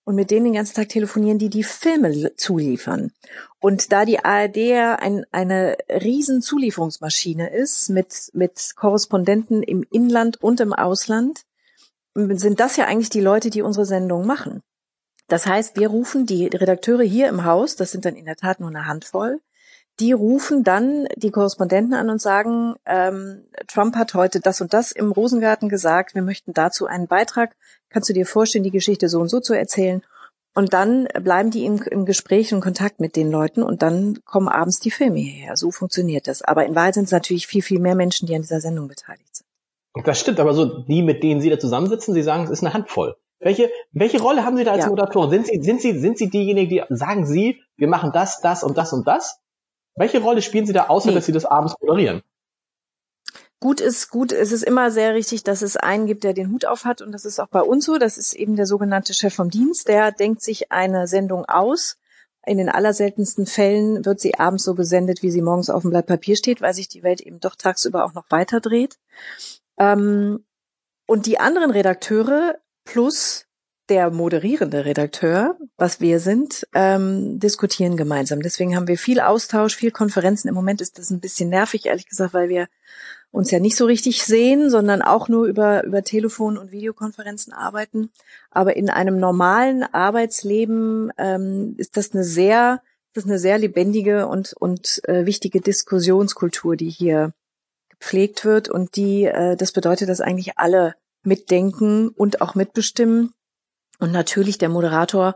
und mit denen den ganzen Tag telefonieren, die die Filme zuliefern. Und da die ARD ein, eine riesen Zulieferungsmaschine ist mit, mit Korrespondenten im Inland und im Ausland, sind das ja eigentlich die Leute, die unsere Sendung machen. Das heißt, wir rufen die Redakteure hier im Haus, das sind dann in der Tat nur eine Handvoll, die rufen dann die Korrespondenten an und sagen, ähm, Trump hat heute das und das im Rosengarten gesagt, wir möchten dazu einen Beitrag. Kannst du dir vorstellen, die Geschichte so und so zu erzählen? Und dann bleiben die im, im Gespräch und Kontakt mit den Leuten und dann kommen abends die Filme hierher. So funktioniert das. Aber in Wahrheit sind es natürlich viel, viel mehr Menschen, die an dieser Sendung beteiligt sind. Das stimmt, aber so die, mit denen Sie da zusammensitzen, Sie sagen, es ist eine Handvoll. Welche, welche Rolle haben Sie da als ja. Moderatorin? Sind Sie, sind Sie, sind Sie diejenigen, die sagen Sie, wir machen das, das und das und das? Welche Rolle spielen Sie da außer, nee. dass Sie das abends moderieren? Gut ist, gut, es ist immer sehr richtig, dass es einen gibt, der den Hut auf hat und das ist auch bei uns so. Das ist eben der sogenannte Chef vom Dienst, der denkt sich eine Sendung aus. In den allerseltensten Fällen wird sie abends so gesendet, wie sie morgens auf dem Blatt Papier steht, weil sich die Welt eben doch tagsüber auch noch weiter dreht. Ähm, und die anderen Redakteure plus der moderierende Redakteur, was wir sind, ähm, diskutieren gemeinsam. Deswegen haben wir viel Austausch, viel Konferenzen. Im Moment ist das ein bisschen nervig, ehrlich gesagt, weil wir uns ja nicht so richtig sehen, sondern auch nur über, über Telefon- und Videokonferenzen arbeiten. Aber in einem normalen Arbeitsleben ähm, ist das eine sehr, das ist eine sehr lebendige und, und äh, wichtige Diskussionskultur, die hier gepflegt wird und die, äh, das bedeutet, dass eigentlich alle mitdenken und auch mitbestimmen. Und natürlich der Moderator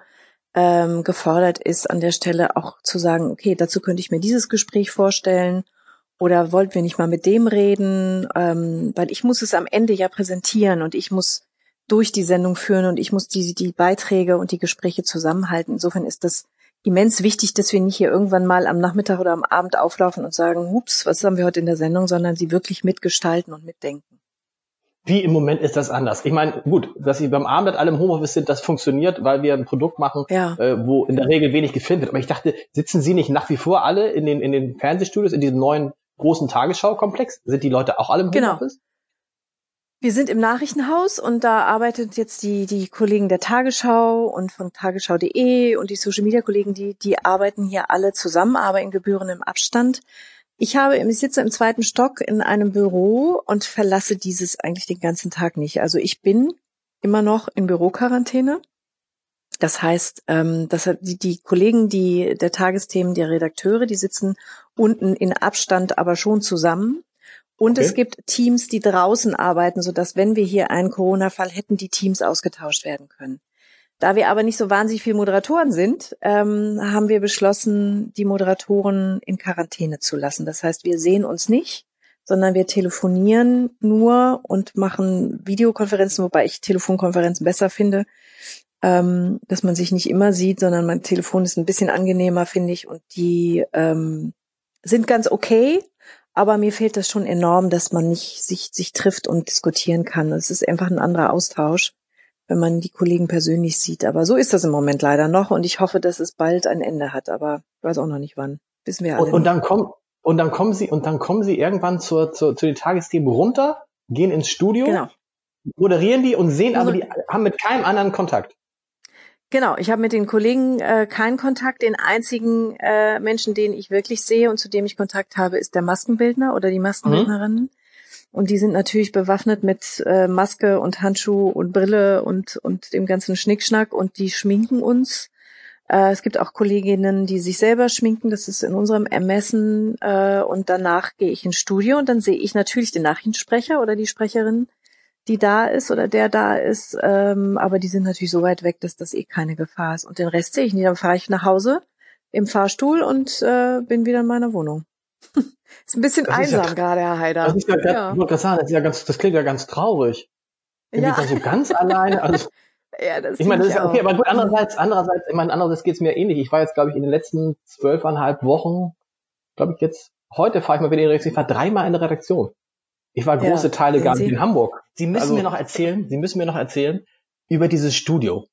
ähm, gefordert ist, an der Stelle auch zu sagen, okay, dazu könnte ich mir dieses Gespräch vorstellen oder wollten wir nicht mal mit dem reden, ähm, weil ich muss es am Ende ja präsentieren und ich muss durch die Sendung führen und ich muss die, die Beiträge und die Gespräche zusammenhalten. Insofern ist das immens wichtig, dass wir nicht hier irgendwann mal am Nachmittag oder am Abend auflaufen und sagen, hups, was haben wir heute in der Sendung, sondern sie wirklich mitgestalten und mitdenken. Wie im Moment ist das anders? Ich meine, gut, dass sie beim Abend alle im Homeoffice sind, das funktioniert, weil wir ein Produkt machen, ja. äh, wo in der Regel wenig gefilmt wird. Aber ich dachte, sitzen Sie nicht nach wie vor alle in den, in den Fernsehstudios, in diesem neuen großen Tagesschau-Komplex? Sind die Leute auch alle im genau. Homeoffice? Genau. Wir sind im Nachrichtenhaus und da arbeitet jetzt die, die Kollegen der Tagesschau und von tagesschau.de und die Social Media Kollegen, die, die arbeiten hier alle zusammen, aber in gebührendem Abstand. Ich habe, ich sitze im zweiten Stock in einem Büro und verlasse dieses eigentlich den ganzen Tag nicht. Also ich bin immer noch in Büroquarantäne. Das heißt, ähm, dass die, die Kollegen, die der Tagesthemen, die Redakteure, die sitzen unten in Abstand, aber schon zusammen. Und okay. es gibt Teams, die draußen arbeiten, sodass, wenn wir hier einen Corona-Fall hätten, die Teams ausgetauscht werden können. Da wir aber nicht so wahnsinnig viele Moderatoren sind, ähm, haben wir beschlossen, die Moderatoren in Quarantäne zu lassen. Das heißt, wir sehen uns nicht, sondern wir telefonieren nur und machen Videokonferenzen, wobei ich Telefonkonferenzen besser finde, ähm, dass man sich nicht immer sieht, sondern mein Telefon ist ein bisschen angenehmer, finde ich. Und die ähm, sind ganz okay, aber mir fehlt das schon enorm, dass man nicht sich, sich trifft und diskutieren kann. Es ist einfach ein anderer Austausch, wenn man die Kollegen persönlich sieht. Aber so ist das im Moment leider noch und ich hoffe, dass es bald ein Ende hat. Aber ich weiß auch noch nicht wann. Wissen wir alle. Und, und dann kommen, und dann kommen sie, und dann kommen sie irgendwann zur, zur, zu den Tagesthemen runter, gehen ins Studio, genau. moderieren die und sehen aber, die haben mit keinem anderen Kontakt. Genau, ich habe mit den Kollegen äh, keinen Kontakt. Den einzigen äh, Menschen, den ich wirklich sehe und zu dem ich Kontakt habe, ist der Maskenbildner oder die Maskenbildnerinnen. Mhm. Und die sind natürlich bewaffnet mit äh, Maske und Handschuh und Brille und, und dem ganzen Schnickschnack und die schminken uns. Äh, es gibt auch Kolleginnen, die sich selber schminken. Das ist in unserem Ermessen. Äh, und danach gehe ich ins Studio und dann sehe ich natürlich den Nachrichtensprecher oder die Sprecherin die da ist oder der da ist, ähm, aber die sind natürlich so weit weg, dass das eh keine Gefahr ist. Und den Rest sehe ich nicht. Dann fahre ich nach Hause im Fahrstuhl und äh, bin wieder in meiner Wohnung. ist ein bisschen das einsam ja, gerade, Herr Haider. Das ist ja, ja. Ich sagen, das, ist ja ganz, das klingt ja ganz traurig. Ja. Bin so ganz alleine. Also, ja, das ich meine, das ist ja okay, aber gut, andererseits, andererseits, ich meine, andererseits geht's mir ähnlich. Ich war jetzt, glaube ich, in den letzten zwölfeinhalb Wochen, glaube ich jetzt, heute fahre ich mal wieder in die Redaktion, ich war dreimal in der Redaktion. Ich war große ja, Teile gar nicht in Hamburg. Sie müssen also, mir noch erzählen, Sie müssen mir noch erzählen über dieses Studio.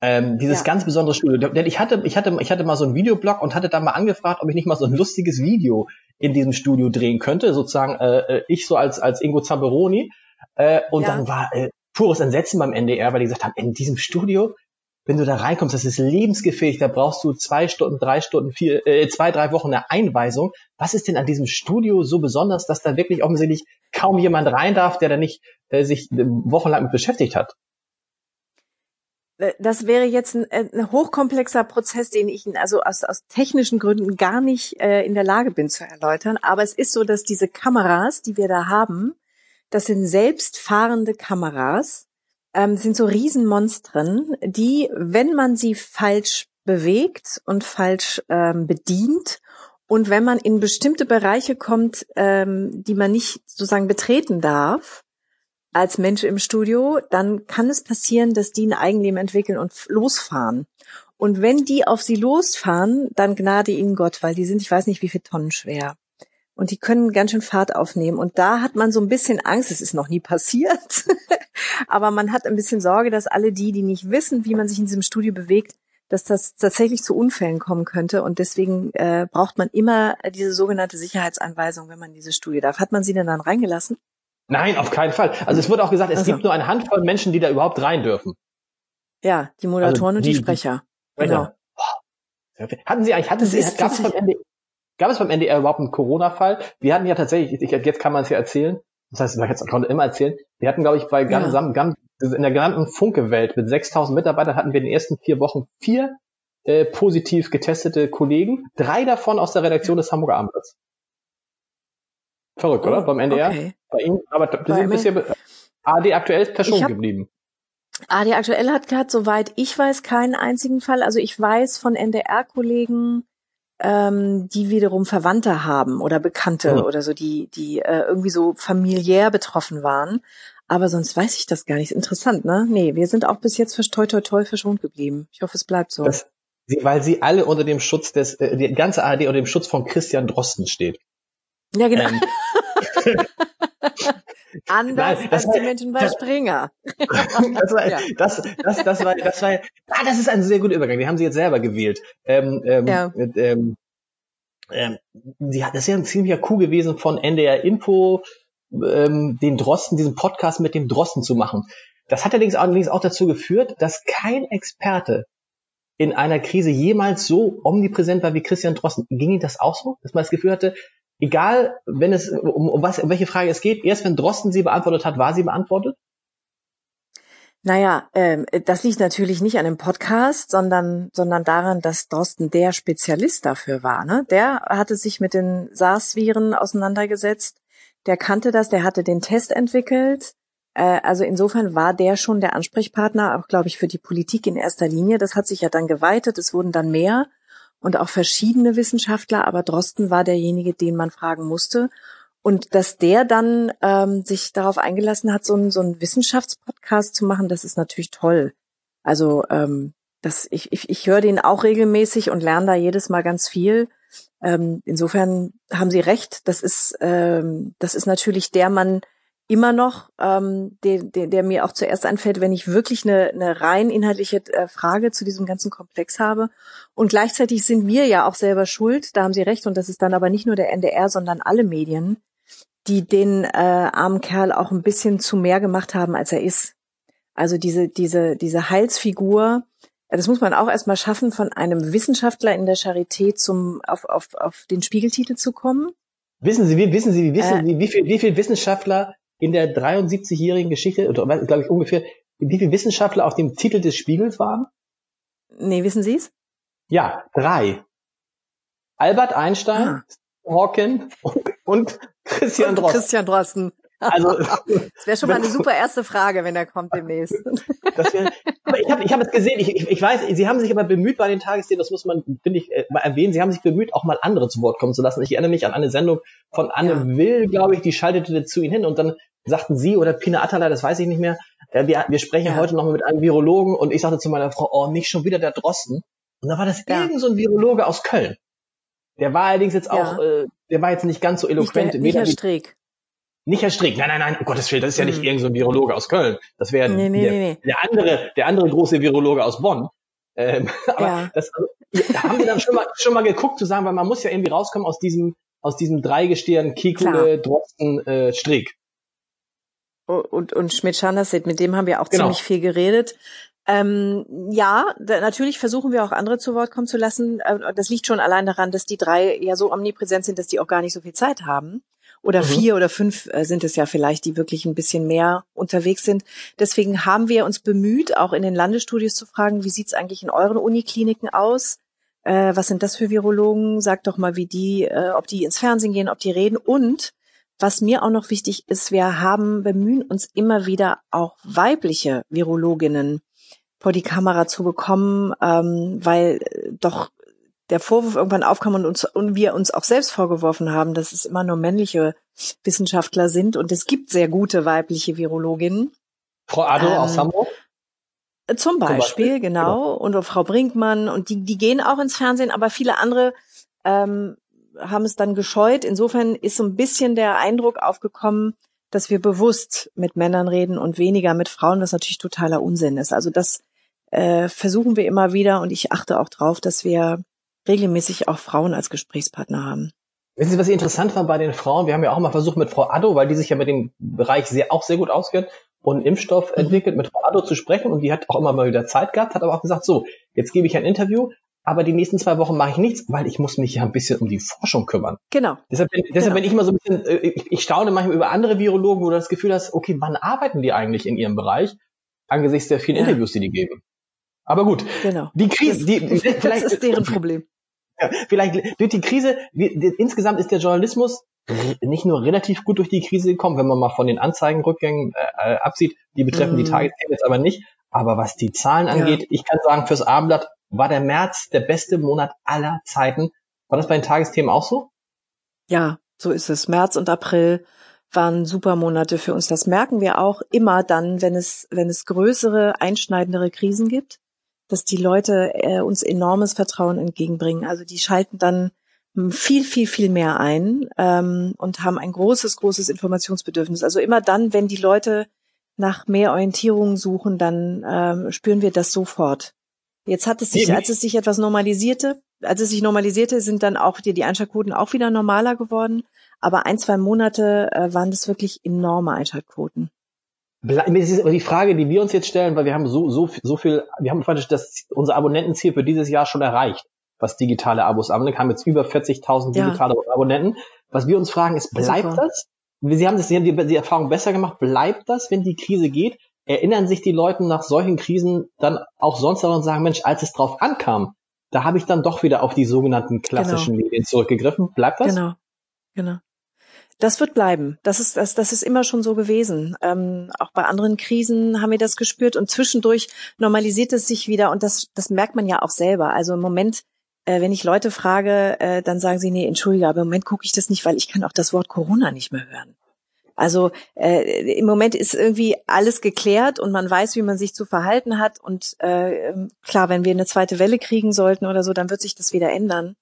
Ähm, dieses ja. ganz besondere Studio. Denn ich hatte, ich hatte, ich hatte mal so einen Videoblog und hatte da mal angefragt, ob ich nicht mal so ein lustiges Video in diesem Studio drehen könnte, sozusagen äh, äh ich so als als Ingo Zamperoni. Äh, und ja. dann war äh, pures Entsetzen beim NDR, weil die gesagt haben, in diesem Studio wenn du da reinkommst, das ist lebensgefähig, da brauchst du zwei Stunden, drei Stunden, vier, äh, zwei, drei Wochen eine Einweisung. Was ist denn an diesem Studio so besonders, dass da wirklich offensichtlich kaum jemand rein darf, der da nicht äh, sich wochenlang mit beschäftigt hat? Äh, das wäre jetzt ein, äh, ein hochkomplexer Prozess, den ich also aus, aus technischen Gründen gar nicht äh, in der Lage bin zu erläutern. Aber es ist so, dass diese Kameras, die wir da haben, das sind selbstfahrende Kameras, ähm, sind so Riesenmonstren, die, wenn man sie falsch bewegt und falsch ähm, bedient und wenn man in bestimmte Bereiche kommt, ähm, die man nicht sozusagen betreten darf, als Mensch im Studio, dann kann es passieren, dass die ein Eigenleben entwickeln und losfahren. Und wenn die auf sie losfahren, dann gnade ihnen Gott, weil die sind, ich weiß nicht, wie viel Tonnen schwer und die können ganz schön Fahrt aufnehmen. Und da hat man so ein bisschen Angst, es ist noch nie passiert, aber man hat ein bisschen Sorge, dass alle die, die nicht wissen, wie man sich in diesem Studio bewegt, dass das tatsächlich zu Unfällen kommen könnte. Und deswegen äh, braucht man immer diese sogenannte Sicherheitsanweisung, wenn man in dieses Studio darf. Hat man sie denn dann reingelassen? Nein, auf keinen Fall. Also es wurde auch gesagt, es also. gibt nur eine Handvoll Menschen, die da überhaupt rein dürfen. Ja, die Moderatoren also die, und die Sprecher. Die Sprecher. Genau. Hatten Sie eigentlich, hatten das Sie, gab es vom Ende, Gab es beim NDR überhaupt einen Corona-Fall? Wir hatten ja tatsächlich, ich, jetzt kann man es ja erzählen, das heißt, ich konnte immer erzählen, wir hatten, glaube ich, bei ja. Gam, in der genannten Funke-Welt mit 6000 Mitarbeitern hatten wir in den ersten vier Wochen vier äh, positiv getestete Kollegen, drei davon aus der Redaktion des Hamburger Abendblatts. Verrückt, oh, oder? Beim NDR. Okay. Bei Ihnen, aber wir sind bisher AD aktuell verschont geblieben. AD aktuell hat, hat, soweit ich weiß, keinen einzigen Fall. Also ich weiß von NDR-Kollegen, ähm, die wiederum Verwandte haben oder Bekannte oh. oder so, die, die äh, irgendwie so familiär betroffen waren. Aber sonst weiß ich das gar nicht. Interessant, ne? Nee, wir sind auch bis jetzt toi toi toi verschont geblieben. Ich hoffe, es bleibt so. Das, sie, weil sie alle unter dem Schutz des, äh, die ganze ARD unter dem Schutz von Christian Drosten steht. Ja, genau. Ähm. Anders Nein, als war, die Menschen bei das, Springer. das, war, ja. das, das, das, war, das war, ah, das ist ein sehr guter Übergang. Die haben sie jetzt selber gewählt. Ähm, ähm, ja. ähm, ähm, sie hat, das ist ja ein ziemlicher Coup gewesen von NDR Info, ähm, den Drosten, diesen Podcast mit dem Drosten zu machen. Das hat allerdings, allerdings auch dazu geführt, dass kein Experte in einer Krise jemals so omnipräsent war wie Christian Drosten. Ging Ihnen das auch so, dass man das Gefühl hatte, egal, wenn es um, um was, um welche Frage es geht, erst wenn Drosten sie beantwortet hat, war sie beantwortet? Naja, ähm, das liegt natürlich nicht an dem Podcast, sondern, sondern daran, dass Drosten der Spezialist dafür war. Ne? Der hatte sich mit den SARS-Viren auseinandergesetzt, der kannte das, der hatte den Test entwickelt. Äh, also insofern war der schon der Ansprechpartner, auch glaube ich, für die Politik in erster Linie. Das hat sich ja dann geweitet, es wurden dann mehr und auch verschiedene Wissenschaftler, aber Drosten war derjenige, den man fragen musste. Und dass der dann ähm, sich darauf eingelassen hat, so einen so einen Wissenschaftspodcast zu machen, das ist natürlich toll. Also ähm, das, ich, ich, ich höre den auch regelmäßig und lerne da jedes Mal ganz viel. Ähm, insofern haben Sie recht. Das ist, ähm, das ist natürlich der Mann, immer noch, ähm, der, der, der mir auch zuerst einfällt, wenn ich wirklich eine, eine rein inhaltliche äh, Frage zu diesem ganzen Komplex habe. Und gleichzeitig sind wir ja auch selber schuld, da haben Sie recht, und das ist dann aber nicht nur der NDR, sondern alle Medien, die den äh, armen Kerl auch ein bisschen zu mehr gemacht haben, als er ist. Also diese, diese, diese Heilsfigur, das muss man auch erstmal schaffen, von einem Wissenschaftler in der Charité zum, auf, auf, auf den Spiegeltitel zu kommen. Wissen Sie, wie, wissen Sie, wie, wissen äh, Sie, wie viel, wie viel Wissenschaftler in der 73-jährigen Geschichte, oder glaube ich ungefähr, wie viele Wissenschaftler auf dem Titel des Spiegels waren? Nee, wissen Sie es? Ja, drei. Albert Einstein, ah. Hawking und, und Christian Drosten. Christian Drosten. Also, das wäre schon mal eine super erste Frage, wenn er kommt demnächst. Wär, aber ich habe ich hab es gesehen, ich, ich, ich weiß, Sie haben sich aber bemüht bei den Tagesthemen, das muss man, finde ich, äh, mal erwähnen, Sie haben sich bemüht, auch mal andere zu Wort kommen zu lassen. Ich erinnere mich an eine Sendung von Anne ja. Will, glaube ich, die schaltete zu Ihnen hin und dann sagten Sie oder Pina Atala, das weiß ich nicht mehr, äh, wir, wir sprechen ja. heute nochmal mit einem Virologen und ich sagte zu meiner Frau, oh, nicht schon wieder der Drosten. Und da war das ja. irgend so ein Virologe aus Köln. Der war allerdings jetzt auch, ja. äh, der war jetzt nicht ganz so eloquent. Nicht der, nicht Herr Streeck. Nicht Herr Strick, nein, nein, nein, um Gottes Willen, das ist ja nicht mhm. irgendein so Virologe aus Köln. Das wäre nee, nee, der, nee. der, andere, der andere große Virologe aus Bonn. Ähm, aber ja. das, also, da haben wir dann schon mal, schon mal geguckt zu sagen, weil man muss ja irgendwie rauskommen aus diesem, aus diesem Dreigestirn Kikule, Drosten, äh, Strick. Und, und Schmidt-Schandersit, mit dem haben wir auch genau. ziemlich viel geredet. Ähm, ja, da, natürlich versuchen wir auch andere zu Wort kommen zu lassen. Äh, das liegt schon allein daran, dass die drei ja so omnipräsent sind, dass die auch gar nicht so viel Zeit haben oder mhm. vier oder fünf äh, sind es ja vielleicht, die wirklich ein bisschen mehr unterwegs sind. Deswegen haben wir uns bemüht, auch in den Landesstudios zu fragen, wie sieht's eigentlich in euren Unikliniken aus? Äh, was sind das für Virologen? Sagt doch mal, wie die, äh, ob die ins Fernsehen gehen, ob die reden. Und was mir auch noch wichtig ist, wir haben bemühen uns immer wieder auch weibliche Virologinnen vor die Kamera zu bekommen, ähm, weil äh, doch der Vorwurf irgendwann aufkam und, uns, und wir uns auch selbst vorgeworfen haben, dass es immer nur männliche Wissenschaftler sind und es gibt sehr gute weibliche Virologinnen. Frau Addo ähm, aus Hamburg? Zum Beispiel, zum Beispiel, genau. Und Frau Brinkmann und die, die gehen auch ins Fernsehen, aber viele andere ähm, haben es dann gescheut. Insofern ist so ein bisschen der Eindruck aufgekommen, dass wir bewusst mit Männern reden und weniger mit Frauen, was natürlich totaler Unsinn ist. Also das äh, versuchen wir immer wieder und ich achte auch drauf, dass wir regelmäßig auch Frauen als Gesprächspartner haben. Wissen Sie, was interessant war bei den Frauen? Wir haben ja auch mal versucht mit Frau Addo, weil die sich ja mit dem Bereich sehr, auch sehr gut auskennt und Impfstoff mhm. entwickelt, mit Frau Addo zu sprechen und die hat auch immer mal wieder Zeit gehabt, hat aber auch gesagt, so, jetzt gebe ich ein Interview, aber die nächsten zwei Wochen mache ich nichts, weil ich muss mich ja ein bisschen um die Forschung kümmern. Genau. Deshalb, bin, deshalb genau. bin ich immer so ein bisschen, äh, ich, ich staune manchmal über andere Virologen, wo du das Gefühl hast, okay, wann arbeiten die eigentlich in ihrem Bereich, angesichts der vielen ja. Interviews, die die geben. Aber gut. Genau. Die Krise, die, vielleicht das ist deren Problem. Vielleicht durch die Krise, wie, insgesamt ist der Journalismus nicht nur relativ gut durch die Krise gekommen, wenn man mal von den Anzeigenrückgängen äh, absieht, die betreffen mm. die mhm. Tagesthemen jetzt aber nicht, Aber was die Zahlen angeht, ja. ich kann sagen, fürs Abendblatt war der März der beste Monat aller Zeiten. War das bei den Tagesthemen auch so? Ja, so ist es. März und April waren super Monate für uns. Das merken wir auch immer dann, wenn es, wenn es größere, einschneidendere Krisen gibt, dass die Leute äh, uns enormes Vertrauen entgegenbringen. Also die schalten dann viel, viel, viel mehr ein ähm, und haben ein großes, großes Informationsbedürfnis. Also immer dann, wenn die Leute nach mehr Orientierung suchen, dann ähm, spüren wir das sofort. Jetzt hat es sich, als es sich etwas normalisierte, als es sich normalisierte, sind dann auch die, die Einschaltquoten auch wieder normaler geworden. Aber ein, zwei Monate äh, waren das wirklich enorme Einschaltquoten. Das ist aber die Frage, die wir uns jetzt stellen, weil wir haben so, so, so viel, wir haben praktisch das, unser Abonnentenziel für dieses Jahr schon erreicht, was digitale Abos anbelangt, haben jetzt über 40.000 digitale ja. Abonnenten. Was wir uns fragen ist, bleibt Super. das? Sie haben das, Sie haben die, die Erfahrung besser gemacht. Bleibt das, wenn die Krise geht? Erinnern sich die Leute nach solchen Krisen dann auch sonst daran und sagen, Mensch, als es drauf ankam, da habe ich dann doch wieder auf die sogenannten klassischen genau. Medien zurückgegriffen. Bleibt das? Genau, genau. Das wird bleiben. Das ist, das, das ist immer schon so gewesen. Ähm, auch bei anderen Krisen haben wir das gespürt und zwischendurch normalisiert es sich wieder und das, das merkt man ja auch selber. Also im Moment, äh, wenn ich Leute frage, äh, dann sagen sie, nee, entschuldige, aber im Moment gucke ich das nicht, weil ich kann auch das Wort Corona nicht mehr hören. Also äh, im Moment ist irgendwie alles geklärt und man weiß, wie man sich zu verhalten hat. Und äh, klar, wenn wir eine zweite Welle kriegen sollten oder so, dann wird sich das wieder ändern.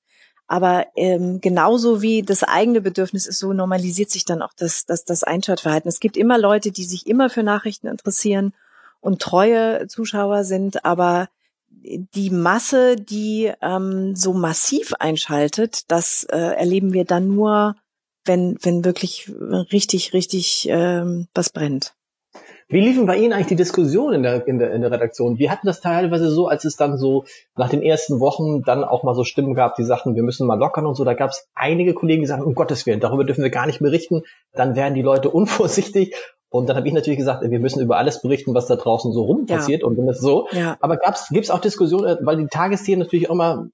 Aber ähm, genauso wie das eigene Bedürfnis ist, so normalisiert sich dann auch das, das, das Einschaltverhalten. Es gibt immer Leute, die sich immer für Nachrichten interessieren und treue Zuschauer sind, aber die Masse, die ähm, so massiv einschaltet, das äh, erleben wir dann nur, wenn, wenn wirklich richtig, richtig ähm, was brennt. Wie liefen bei Ihnen eigentlich die Diskussionen in der, in der, in der Redaktion? Wir hatten das teilweise so, als es dann so nach den ersten Wochen dann auch mal so Stimmen gab, die sagten, wir müssen mal lockern und so. Da gab es einige Kollegen, die sagten, um Gottes Willen, darüber dürfen wir gar nicht berichten. Dann werden die Leute unvorsichtig. Und dann habe ich natürlich gesagt, wir müssen über alles berichten, was da draußen so rum passiert. Ja. Und dann ist so. Ja. Aber gibt es auch Diskussionen, weil die Tagesthemen natürlich immer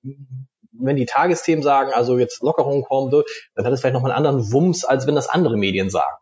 wenn die Tagesthemen sagen, also jetzt Lockerungen kommen, dann hat es vielleicht noch einen anderen Wumms, als wenn das andere Medien sagen.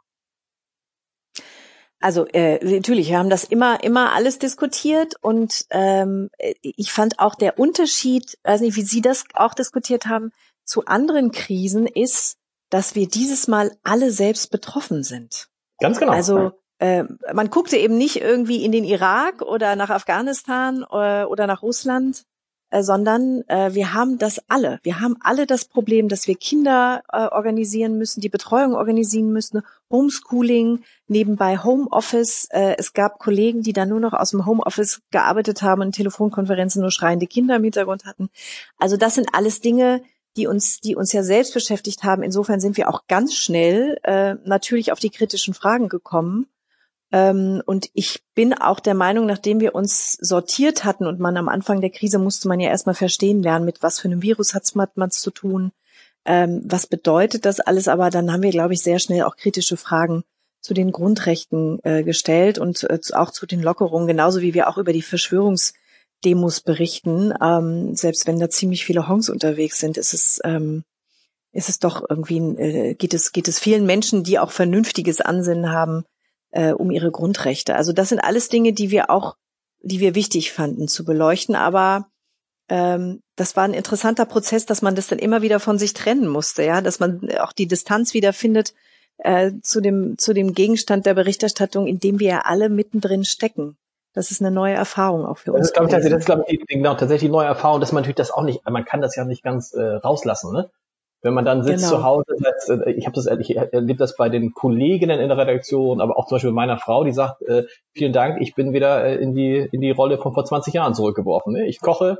Also äh, natürlich, wir haben das immer, immer alles diskutiert und ähm, ich fand auch der Unterschied, weiß nicht, wie Sie das auch diskutiert haben, zu anderen Krisen ist, dass wir dieses Mal alle selbst betroffen sind. Ganz genau. Also äh, man guckte eben nicht irgendwie in den Irak oder nach Afghanistan äh, oder nach Russland, äh, sondern äh, wir haben das alle. Wir haben alle das Problem, dass wir Kinder äh, organisieren müssen, die Betreuung organisieren müssen, Homeschooling, nebenbei Homeoffice. Äh, es gab Kollegen, die dann nur noch aus dem Homeoffice gearbeitet haben und Telefonkonferenzen nur schreiende Kinder im Hintergrund hatten. Also das sind alles Dinge, die uns, die uns ja selbst beschäftigt haben. Insofern sind wir auch ganz schnell äh, natürlich auf die kritischen Fragen gekommen und ich bin auch der Meinung, nachdem wir uns sortiert hatten und man am Anfang der Krise musste man ja erstmal verstehen lernen, mit was für einem Virus hat man zu tun, ähm, was bedeutet das alles, aber dann haben wir, glaube ich, sehr schnell auch kritische Fragen zu den Grundrechten äh, gestellt und äh, auch zu den Lockerungen, genauso wie wir auch über die Verschwörungsdemos berichten. Ähm, selbst wenn da ziemlich viele Hongs unterwegs sind, ist es, ähm, ist es doch irgendwie, äh, geht es, geht es vielen Menschen, die auch vernünftiges Ansinnen haben, äh, um ihre Grundrechte. Also das sind alles Dinge, die wir auch, die wir wichtig fanden zu beleuchten. Aber ähm, das war ein interessanter Prozess, dass man das dann immer wieder von sich trennen musste, ja, dass man auch die Distanz wieder findet äh, zu dem zu dem Gegenstand der Berichterstattung, in dem wir ja alle mittendrin stecken. Das ist eine neue Erfahrung auch für uns. Das ist, glaube ich, das ist, glaube ich, genau, tatsächlich die neue Erfahrung, dass man natürlich das auch nicht, man kann das ja nicht ganz äh, rauslassen, ne? Wenn man dann sitzt genau. zu Hause, äh, ich habe das, ich erlebe das bei den Kolleginnen in der Redaktion, aber auch zum Beispiel meiner Frau, die sagt, äh, vielen Dank, ich bin wieder äh, in die in die Rolle von vor 20 Jahren zurückgeworfen. Ne? Ich koche,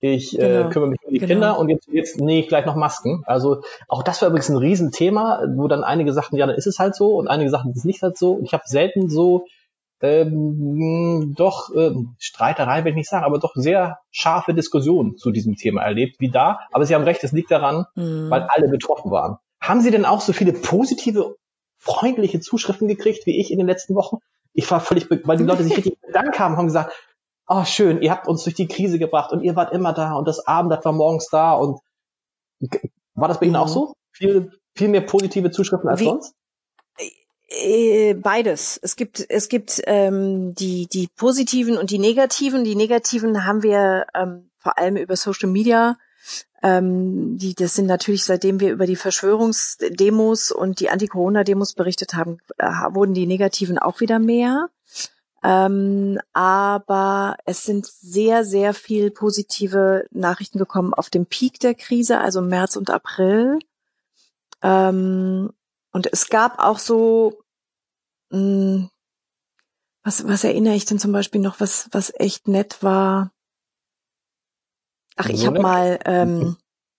ich äh, genau. äh, kümmere mich um die genau. Kinder und jetzt, jetzt nähe ich gleich noch Masken. Also auch das war übrigens ein Riesenthema, wo dann einige sagten, ja, dann ist es halt so und einige sagten, es ist nicht halt so. Und ich habe selten so ähm, doch äh, Streiterei will ich nicht sagen, aber doch sehr scharfe Diskussionen zu diesem Thema erlebt, wie da. Aber Sie haben recht, es liegt daran, mhm. weil alle betroffen waren. Haben Sie denn auch so viele positive, freundliche Zuschriften gekriegt wie ich in den letzten Wochen? Ich war völlig, weil die Leute sich richtig bedankt haben, haben gesagt, oh schön, ihr habt uns durch die Krise gebracht und ihr wart immer da und das Abend das war morgens da und war das bei Ihnen mhm. auch so? Viel, viel mehr positive Zuschriften als wie, sonst? Äh, beides. Es gibt es gibt ähm, die die positiven und die negativen. Die negativen haben wir ähm, vor allem über Social Media. Ähm, die das sind natürlich seitdem wir über die Verschwörungsdemos und die Anti-Corona-Demos berichtet haben, äh, wurden die negativen auch wieder mehr. Ähm, aber es sind sehr, sehr viel positive Nachrichten gekommen auf dem Peak der Krise, also März und April. Ähm, und es gab auch so, mh, hm, was, was erinnere ich denn zum Beispiel noch, was, was echt nett war? Ach, ich habe mal ähm,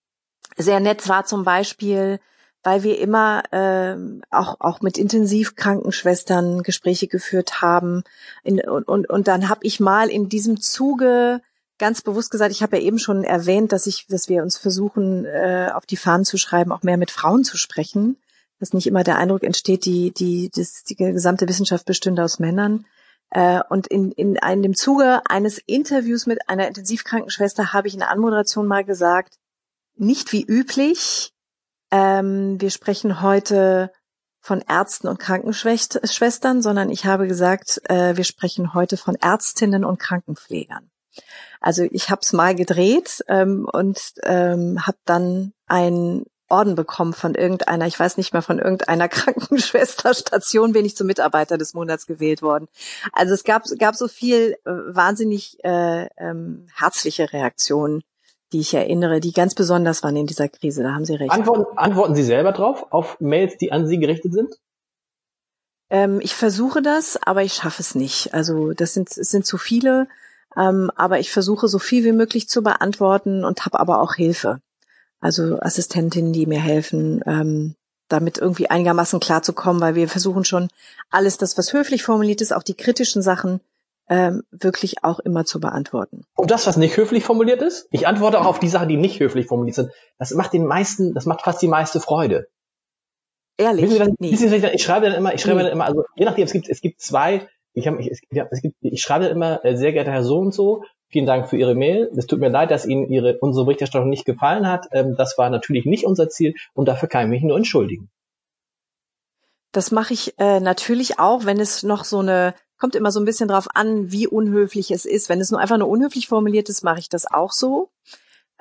sehr nett war zum Beispiel, weil wir immer ähm, auch auch mit Intensivkrankenschwestern Gespräche geführt haben. In, und, und, und dann habe ich mal in diesem Zuge ganz bewusst gesagt, ich habe ja eben schon erwähnt, dass ich, dass wir uns versuchen, äh, auf die Fahnen zu schreiben, auch mehr mit Frauen zu sprechen, dass nicht immer der Eindruck entsteht, die die das, die gesamte Wissenschaft bestünde aus Männern. Äh, und in, in einem Zuge eines Interviews mit einer Intensivkrankenschwester habe ich in der Anmoderation mal gesagt, nicht wie üblich, ähm, wir sprechen heute von Ärzten und Krankenschwestern, sondern ich habe gesagt, äh, wir sprechen heute von Ärztinnen und Krankenpflegern. Also ich habe es mal gedreht ähm, und ähm, habe dann ein Orden bekommen von irgendeiner, ich weiß nicht mehr, von irgendeiner Krankenschwesterstation bin ich zum Mitarbeiter des Monats gewählt worden. Also es gab, gab so viel äh, wahnsinnig äh, ähm, herzliche Reaktionen, die ich erinnere, die ganz besonders waren in dieser Krise. Da haben Sie recht. Antworten, antworten Sie selber drauf auf Mails, die an Sie gerichtet sind? Ähm, ich versuche das, aber ich schaffe es nicht. Also das sind, es sind zu viele. Ähm, aber ich versuche so viel wie möglich zu beantworten und habe aber auch Hilfe also Assistentinnen, die mir helfen, ähm, damit irgendwie einigermaßen klarzukommen, weil wir versuchen schon alles das, was höflich formuliert ist, auch die kritischen Sachen ähm, wirklich auch immer zu beantworten. Und das, was nicht höflich formuliert ist? Ich antworte auch auf die Sachen, die nicht höflich formuliert sind. Das macht den meisten, das macht fast die meiste Freude. Ehrlich? Sie, nee. Sie, ich schreibe dann immer, ich schreibe nee. dann immer, also je nachdem, es gibt, es gibt zwei, ich, hab, ich, es ich schreibe dann immer, äh, sehr geehrter Herr so und so, Vielen Dank für Ihre Mail. Es tut mir leid, dass Ihnen Ihre, unsere Berichterstattung nicht gefallen hat. Ähm, das war natürlich nicht unser Ziel und dafür kann ich mich nur entschuldigen. Das mache ich äh, natürlich auch, wenn es noch so eine, kommt immer so ein bisschen drauf an, wie unhöflich es ist. Wenn es nur einfach nur unhöflich formuliert ist, mache ich das auch so.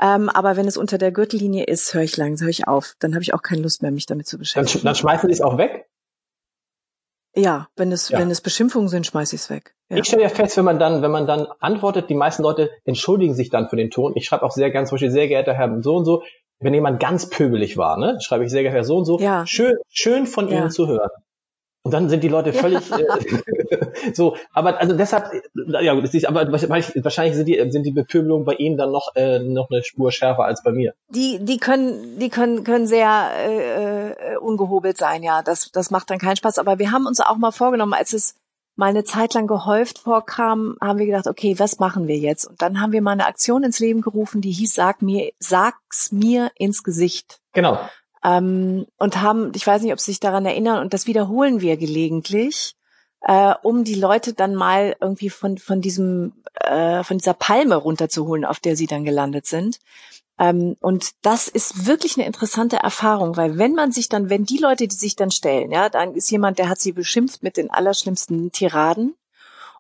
Ähm, aber wenn es unter der Gürtellinie ist, höre ich langsam, höre ich auf. Dann habe ich auch keine Lust mehr, mich damit zu beschäftigen. Dann, dann schmeißen Sie es auch weg? Ja, wenn es, ja. wenn es Beschimpfungen sind, schmeiß ich es weg. Ja. Ich stelle ja fest, wenn man dann, wenn man dann antwortet, die meisten Leute entschuldigen sich dann für den Ton. Ich schreibe auch sehr gern, zum Beispiel, sehr geehrter Herr so und so, wenn jemand ganz pöbelig war, ne, schreibe ich sehr geehrter Herr so und so, ja. schön, schön von ja. Ihnen zu hören. Und dann sind die Leute völlig äh, so, aber also deshalb, ja gut, ist, aber wahrscheinlich sind die sind die Bepöbelungen bei Ihnen dann noch äh, noch eine Spur schärfer als bei mir. Die die können die können können sehr äh, äh, ungehobelt sein, ja. Das das macht dann keinen Spaß. Aber wir haben uns auch mal vorgenommen, als es mal eine Zeit lang gehäuft vorkam, haben wir gedacht, okay, was machen wir jetzt? Und dann haben wir mal eine Aktion ins Leben gerufen, die hieß Sag mir, sag's mir ins Gesicht. Genau. Ähm, und haben, ich weiß nicht, ob Sie sich daran erinnern, und das wiederholen wir gelegentlich, äh, um die Leute dann mal irgendwie von, von diesem, äh, von dieser Palme runterzuholen, auf der sie dann gelandet sind. Ähm, und das ist wirklich eine interessante Erfahrung, weil wenn man sich dann, wenn die Leute, die sich dann stellen, ja, dann ist jemand, der hat sie beschimpft mit den allerschlimmsten Tiraden.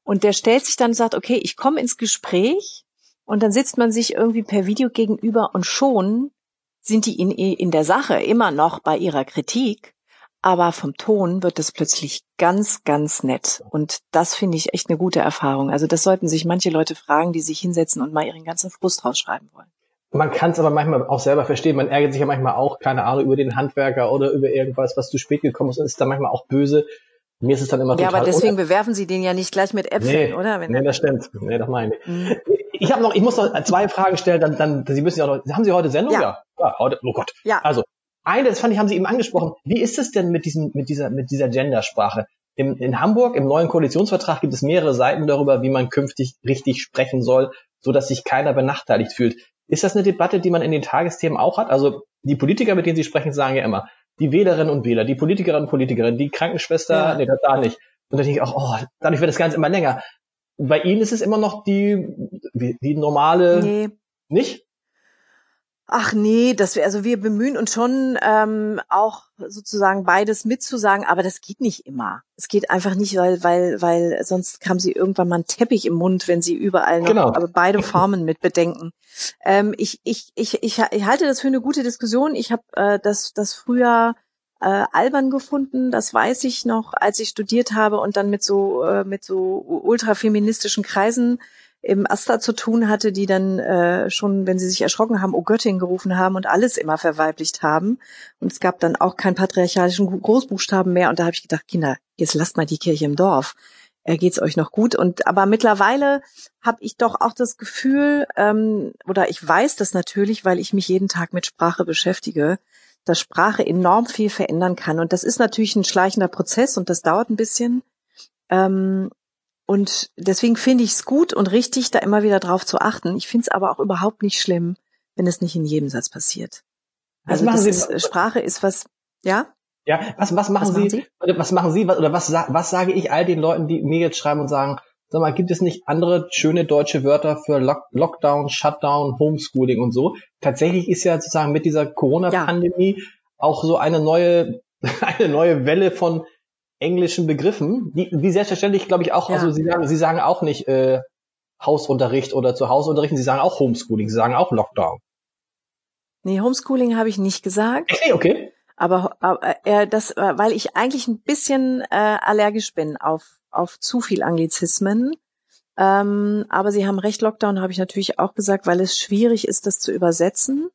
Und der stellt sich dann und sagt, okay, ich komme ins Gespräch. Und dann sitzt man sich irgendwie per Video gegenüber und schon sind die in, in der Sache immer noch bei ihrer Kritik, aber vom Ton wird es plötzlich ganz, ganz nett. Und das finde ich echt eine gute Erfahrung. Also das sollten sich manche Leute fragen, die sich hinsetzen und mal ihren ganzen Frust rausschreiben wollen. Man kann es aber manchmal auch selber verstehen. Man ärgert sich ja manchmal auch, keine Ahnung, über den Handwerker oder über irgendwas, was zu spät gekommen ist ist dann manchmal auch böse. Mir ist es dann immer ja, total... Ja, aber deswegen bewerfen Sie den ja nicht gleich mit Äpfeln, nee, oder? Wenn nee, das stimmt. Nee, das meine ich. Mhm. Ich habe noch, ich muss noch zwei Fragen stellen, dann, dann, Sie müssen ja auch noch, haben Sie heute Sendung? Ja. ja. ja heute, oh Gott. Ja. Also, eine, das fand ich, haben Sie eben angesprochen. Wie ist es denn mit diesem, mit dieser, mit dieser Gendersprache? Im, in Hamburg, im neuen Koalitionsvertrag gibt es mehrere Seiten darüber, wie man künftig richtig sprechen soll, so dass sich keiner benachteiligt fühlt. Ist das eine Debatte, die man in den Tagesthemen auch hat? Also, die Politiker, mit denen Sie sprechen, sagen ja immer, die Wählerinnen und Wähler, die Politikerinnen und Politiker, die Krankenschwester, ja. nee, das da nicht. Und dann denke ich auch, oh, dadurch wird das Ganze immer länger. Bei Ihnen ist es immer noch die, die normale, nee. nicht? Ach nee, dass wir, also wir bemühen uns schon ähm, auch sozusagen beides mitzusagen, aber das geht nicht immer. Es geht einfach nicht, weil, weil, weil sonst kam sie irgendwann mal einen Teppich im Mund, wenn sie überall noch genau. aber beide Formen mit bedenken. Ähm, ich, ich, ich, ich, ich halte das für eine gute Diskussion. Ich habe äh, das, das früher äh, albern gefunden, das weiß ich noch, als ich studiert habe und dann mit so äh, mit so ultrafeministischen Kreisen im Asta zu tun hatte, die dann äh, schon, wenn sie sich erschrocken haben, O Göttin gerufen haben und alles immer verweiblicht haben. Und es gab dann auch keinen patriarchalischen Großbuchstaben mehr. Und da habe ich gedacht, Kinder, jetzt lasst mal die Kirche im Dorf. Äh, geht's euch noch gut? Und aber mittlerweile habe ich doch auch das Gefühl, ähm, oder ich weiß das natürlich, weil ich mich jeden Tag mit Sprache beschäftige, dass Sprache enorm viel verändern kann. Und das ist natürlich ein schleichender Prozess und das dauert ein bisschen. Ähm, und deswegen finde ich es gut und richtig, da immer wieder drauf zu achten. Ich finde es aber auch überhaupt nicht schlimm, wenn es nicht in jedem Satz passiert. Also was machen Sie? Ist, Sprache ist was, ja? Ja, was, was machen, was Sie, machen Sie? Was machen Sie? Oder was, was sage ich all den Leuten, die mir jetzt schreiben und sagen, sag mal, gibt es nicht andere schöne deutsche Wörter für Lock Lockdown, Shutdown, Homeschooling und so? Tatsächlich ist ja sozusagen mit dieser Corona-Pandemie ja. auch so eine neue, eine neue Welle von englischen Begriffen, die, die selbstverständlich, glaube ich, auch, ja. also Sie sagen, Sie sagen auch nicht äh, Hausunterricht oder zu Hause unterrichten, Sie sagen auch Homeschooling, Sie sagen auch Lockdown. Nee, Homeschooling habe ich nicht gesagt. Okay, okay. Aber, aber äh, das, äh, weil ich eigentlich ein bisschen äh, allergisch bin auf, auf zu viel Anglizismen. Ähm, aber Sie haben recht, Lockdown habe ich natürlich auch gesagt, weil es schwierig ist, das zu übersetzen.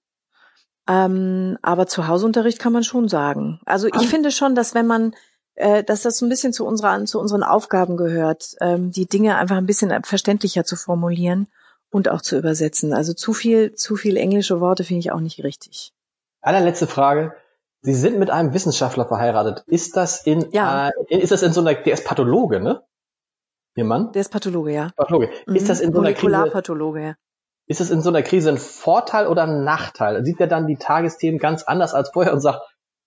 Ähm, aber zu Hausunterricht kann man schon sagen. Also ich ah. finde schon, dass wenn man äh, dass das so ein bisschen zu unserer, zu unseren Aufgaben gehört, ähm, die Dinge einfach ein bisschen verständlicher zu formulieren und auch zu übersetzen. Also zu viel, zu viel englische Worte finde ich auch nicht richtig. Allerletzte Frage. Sie sind mit einem Wissenschaftler verheiratet. Ist das in, ja. äh, ist das in so einer, der ist Pathologe, ne? Ihr Mann? Der ist Pathologe, ja. Pathologe. Ist mhm. das in so einer Krise? Pathologe. Ist das in so einer Krise ein Vorteil oder ein Nachteil? Sieht er dann die Tagesthemen ganz anders als vorher und sagt,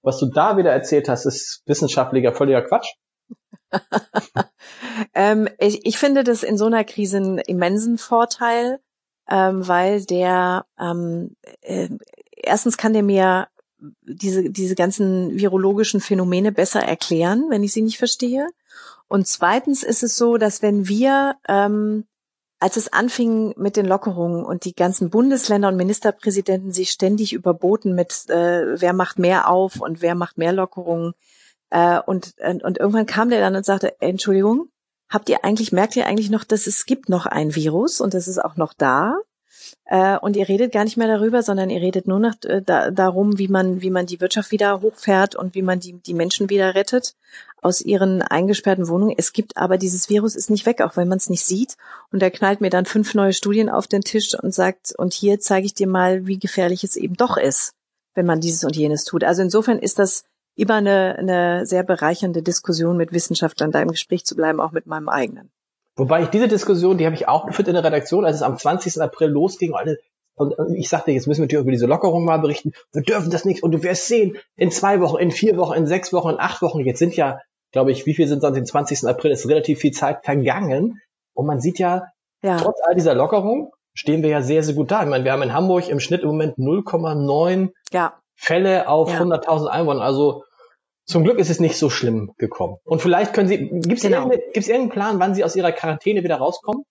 was du da wieder erzählt hast, ist wissenschaftlicher völliger Quatsch. ähm, ich, ich finde das in so einer Krise einen immensen Vorteil, ähm, weil der ähm, äh, erstens kann der mir diese, diese ganzen virologischen Phänomene besser erklären, wenn ich sie nicht verstehe. Und zweitens ist es so, dass wenn wir ähm, als es anfing mit den Lockerungen und die ganzen Bundesländer und Ministerpräsidenten sich ständig überboten mit, äh, wer macht mehr auf und wer macht mehr Lockerungen. Äh, und, und, irgendwann kam der dann und sagte, Entschuldigung, habt ihr eigentlich, merkt ihr eigentlich noch, dass es gibt noch ein Virus und das ist auch noch da? Äh, und ihr redet gar nicht mehr darüber, sondern ihr redet nur noch äh, da, darum, wie man, wie man die Wirtschaft wieder hochfährt und wie man die, die Menschen wieder rettet aus ihren eingesperrten Wohnungen. Es gibt aber dieses Virus ist nicht weg, auch wenn man es nicht sieht. Und er knallt mir dann fünf neue Studien auf den Tisch und sagt, und hier zeige ich dir mal, wie gefährlich es eben doch ist, wenn man dieses und jenes tut. Also insofern ist das immer eine, eine sehr bereichernde Diskussion mit Wissenschaftlern, da im Gespräch zu bleiben, auch mit meinem eigenen. Wobei ich diese Diskussion, die habe ich auch geführt in der Redaktion, als es am 20. April losging und alle und ich sagte, jetzt müssen wir dir über diese Lockerung mal berichten. Wir dürfen das nicht. Und du wirst sehen, in zwei Wochen, in vier Wochen, in sechs Wochen, in acht Wochen. Jetzt sind ja, glaube ich, wie viel sind sonst den 20. April? Ist relativ viel Zeit vergangen. Und man sieht ja, ja, trotz all dieser Lockerung stehen wir ja sehr, sehr gut da. Ich meine, wir haben in Hamburg im Schnitt im Moment 0,9 ja. Fälle auf ja. 100.000 Einwohner. Also zum Glück ist es nicht so schlimm gekommen. Und vielleicht können Sie, gibt es genau. irgendeinen Plan, wann Sie aus Ihrer Quarantäne wieder rauskommen?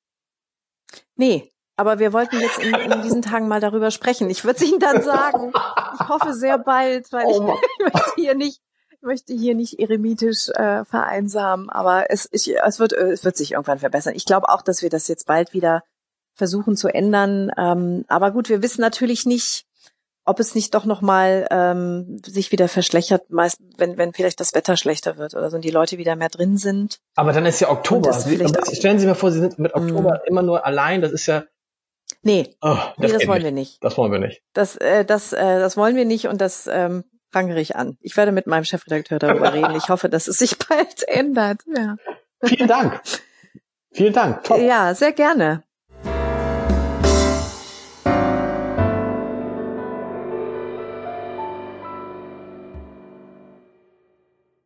Nee, aber wir wollten jetzt in, in diesen Tagen mal darüber sprechen. Ich würde es Ihnen dann sagen. Ich hoffe sehr bald, weil ich, oh ich möchte hier nicht, möchte hier nicht eremitisch äh, vereinsamen. Aber es, ich, es, wird, es wird sich irgendwann verbessern. Ich glaube auch, dass wir das jetzt bald wieder versuchen zu ändern. Ähm, aber gut, wir wissen natürlich nicht, ob es nicht doch nochmal ähm, sich wieder verschlechtert, meist, wenn, wenn vielleicht das Wetter schlechter wird oder so und die Leute wieder mehr drin sind. Aber dann ist ja Oktober. Sie, stellen Sie mir vor, Sie sind mit Oktober mm. immer nur allein. Das ist ja. Nee, oh, das, nee, das wollen wir nicht. Das wollen wir nicht. Das, äh, das, äh, das wollen wir nicht und das ähm, prangere ich an. Ich werde mit meinem Chefredakteur darüber reden. Ich hoffe, dass es sich bald ändert. Ja. Vielen Dank. Vielen Dank. Top. Ja, sehr gerne.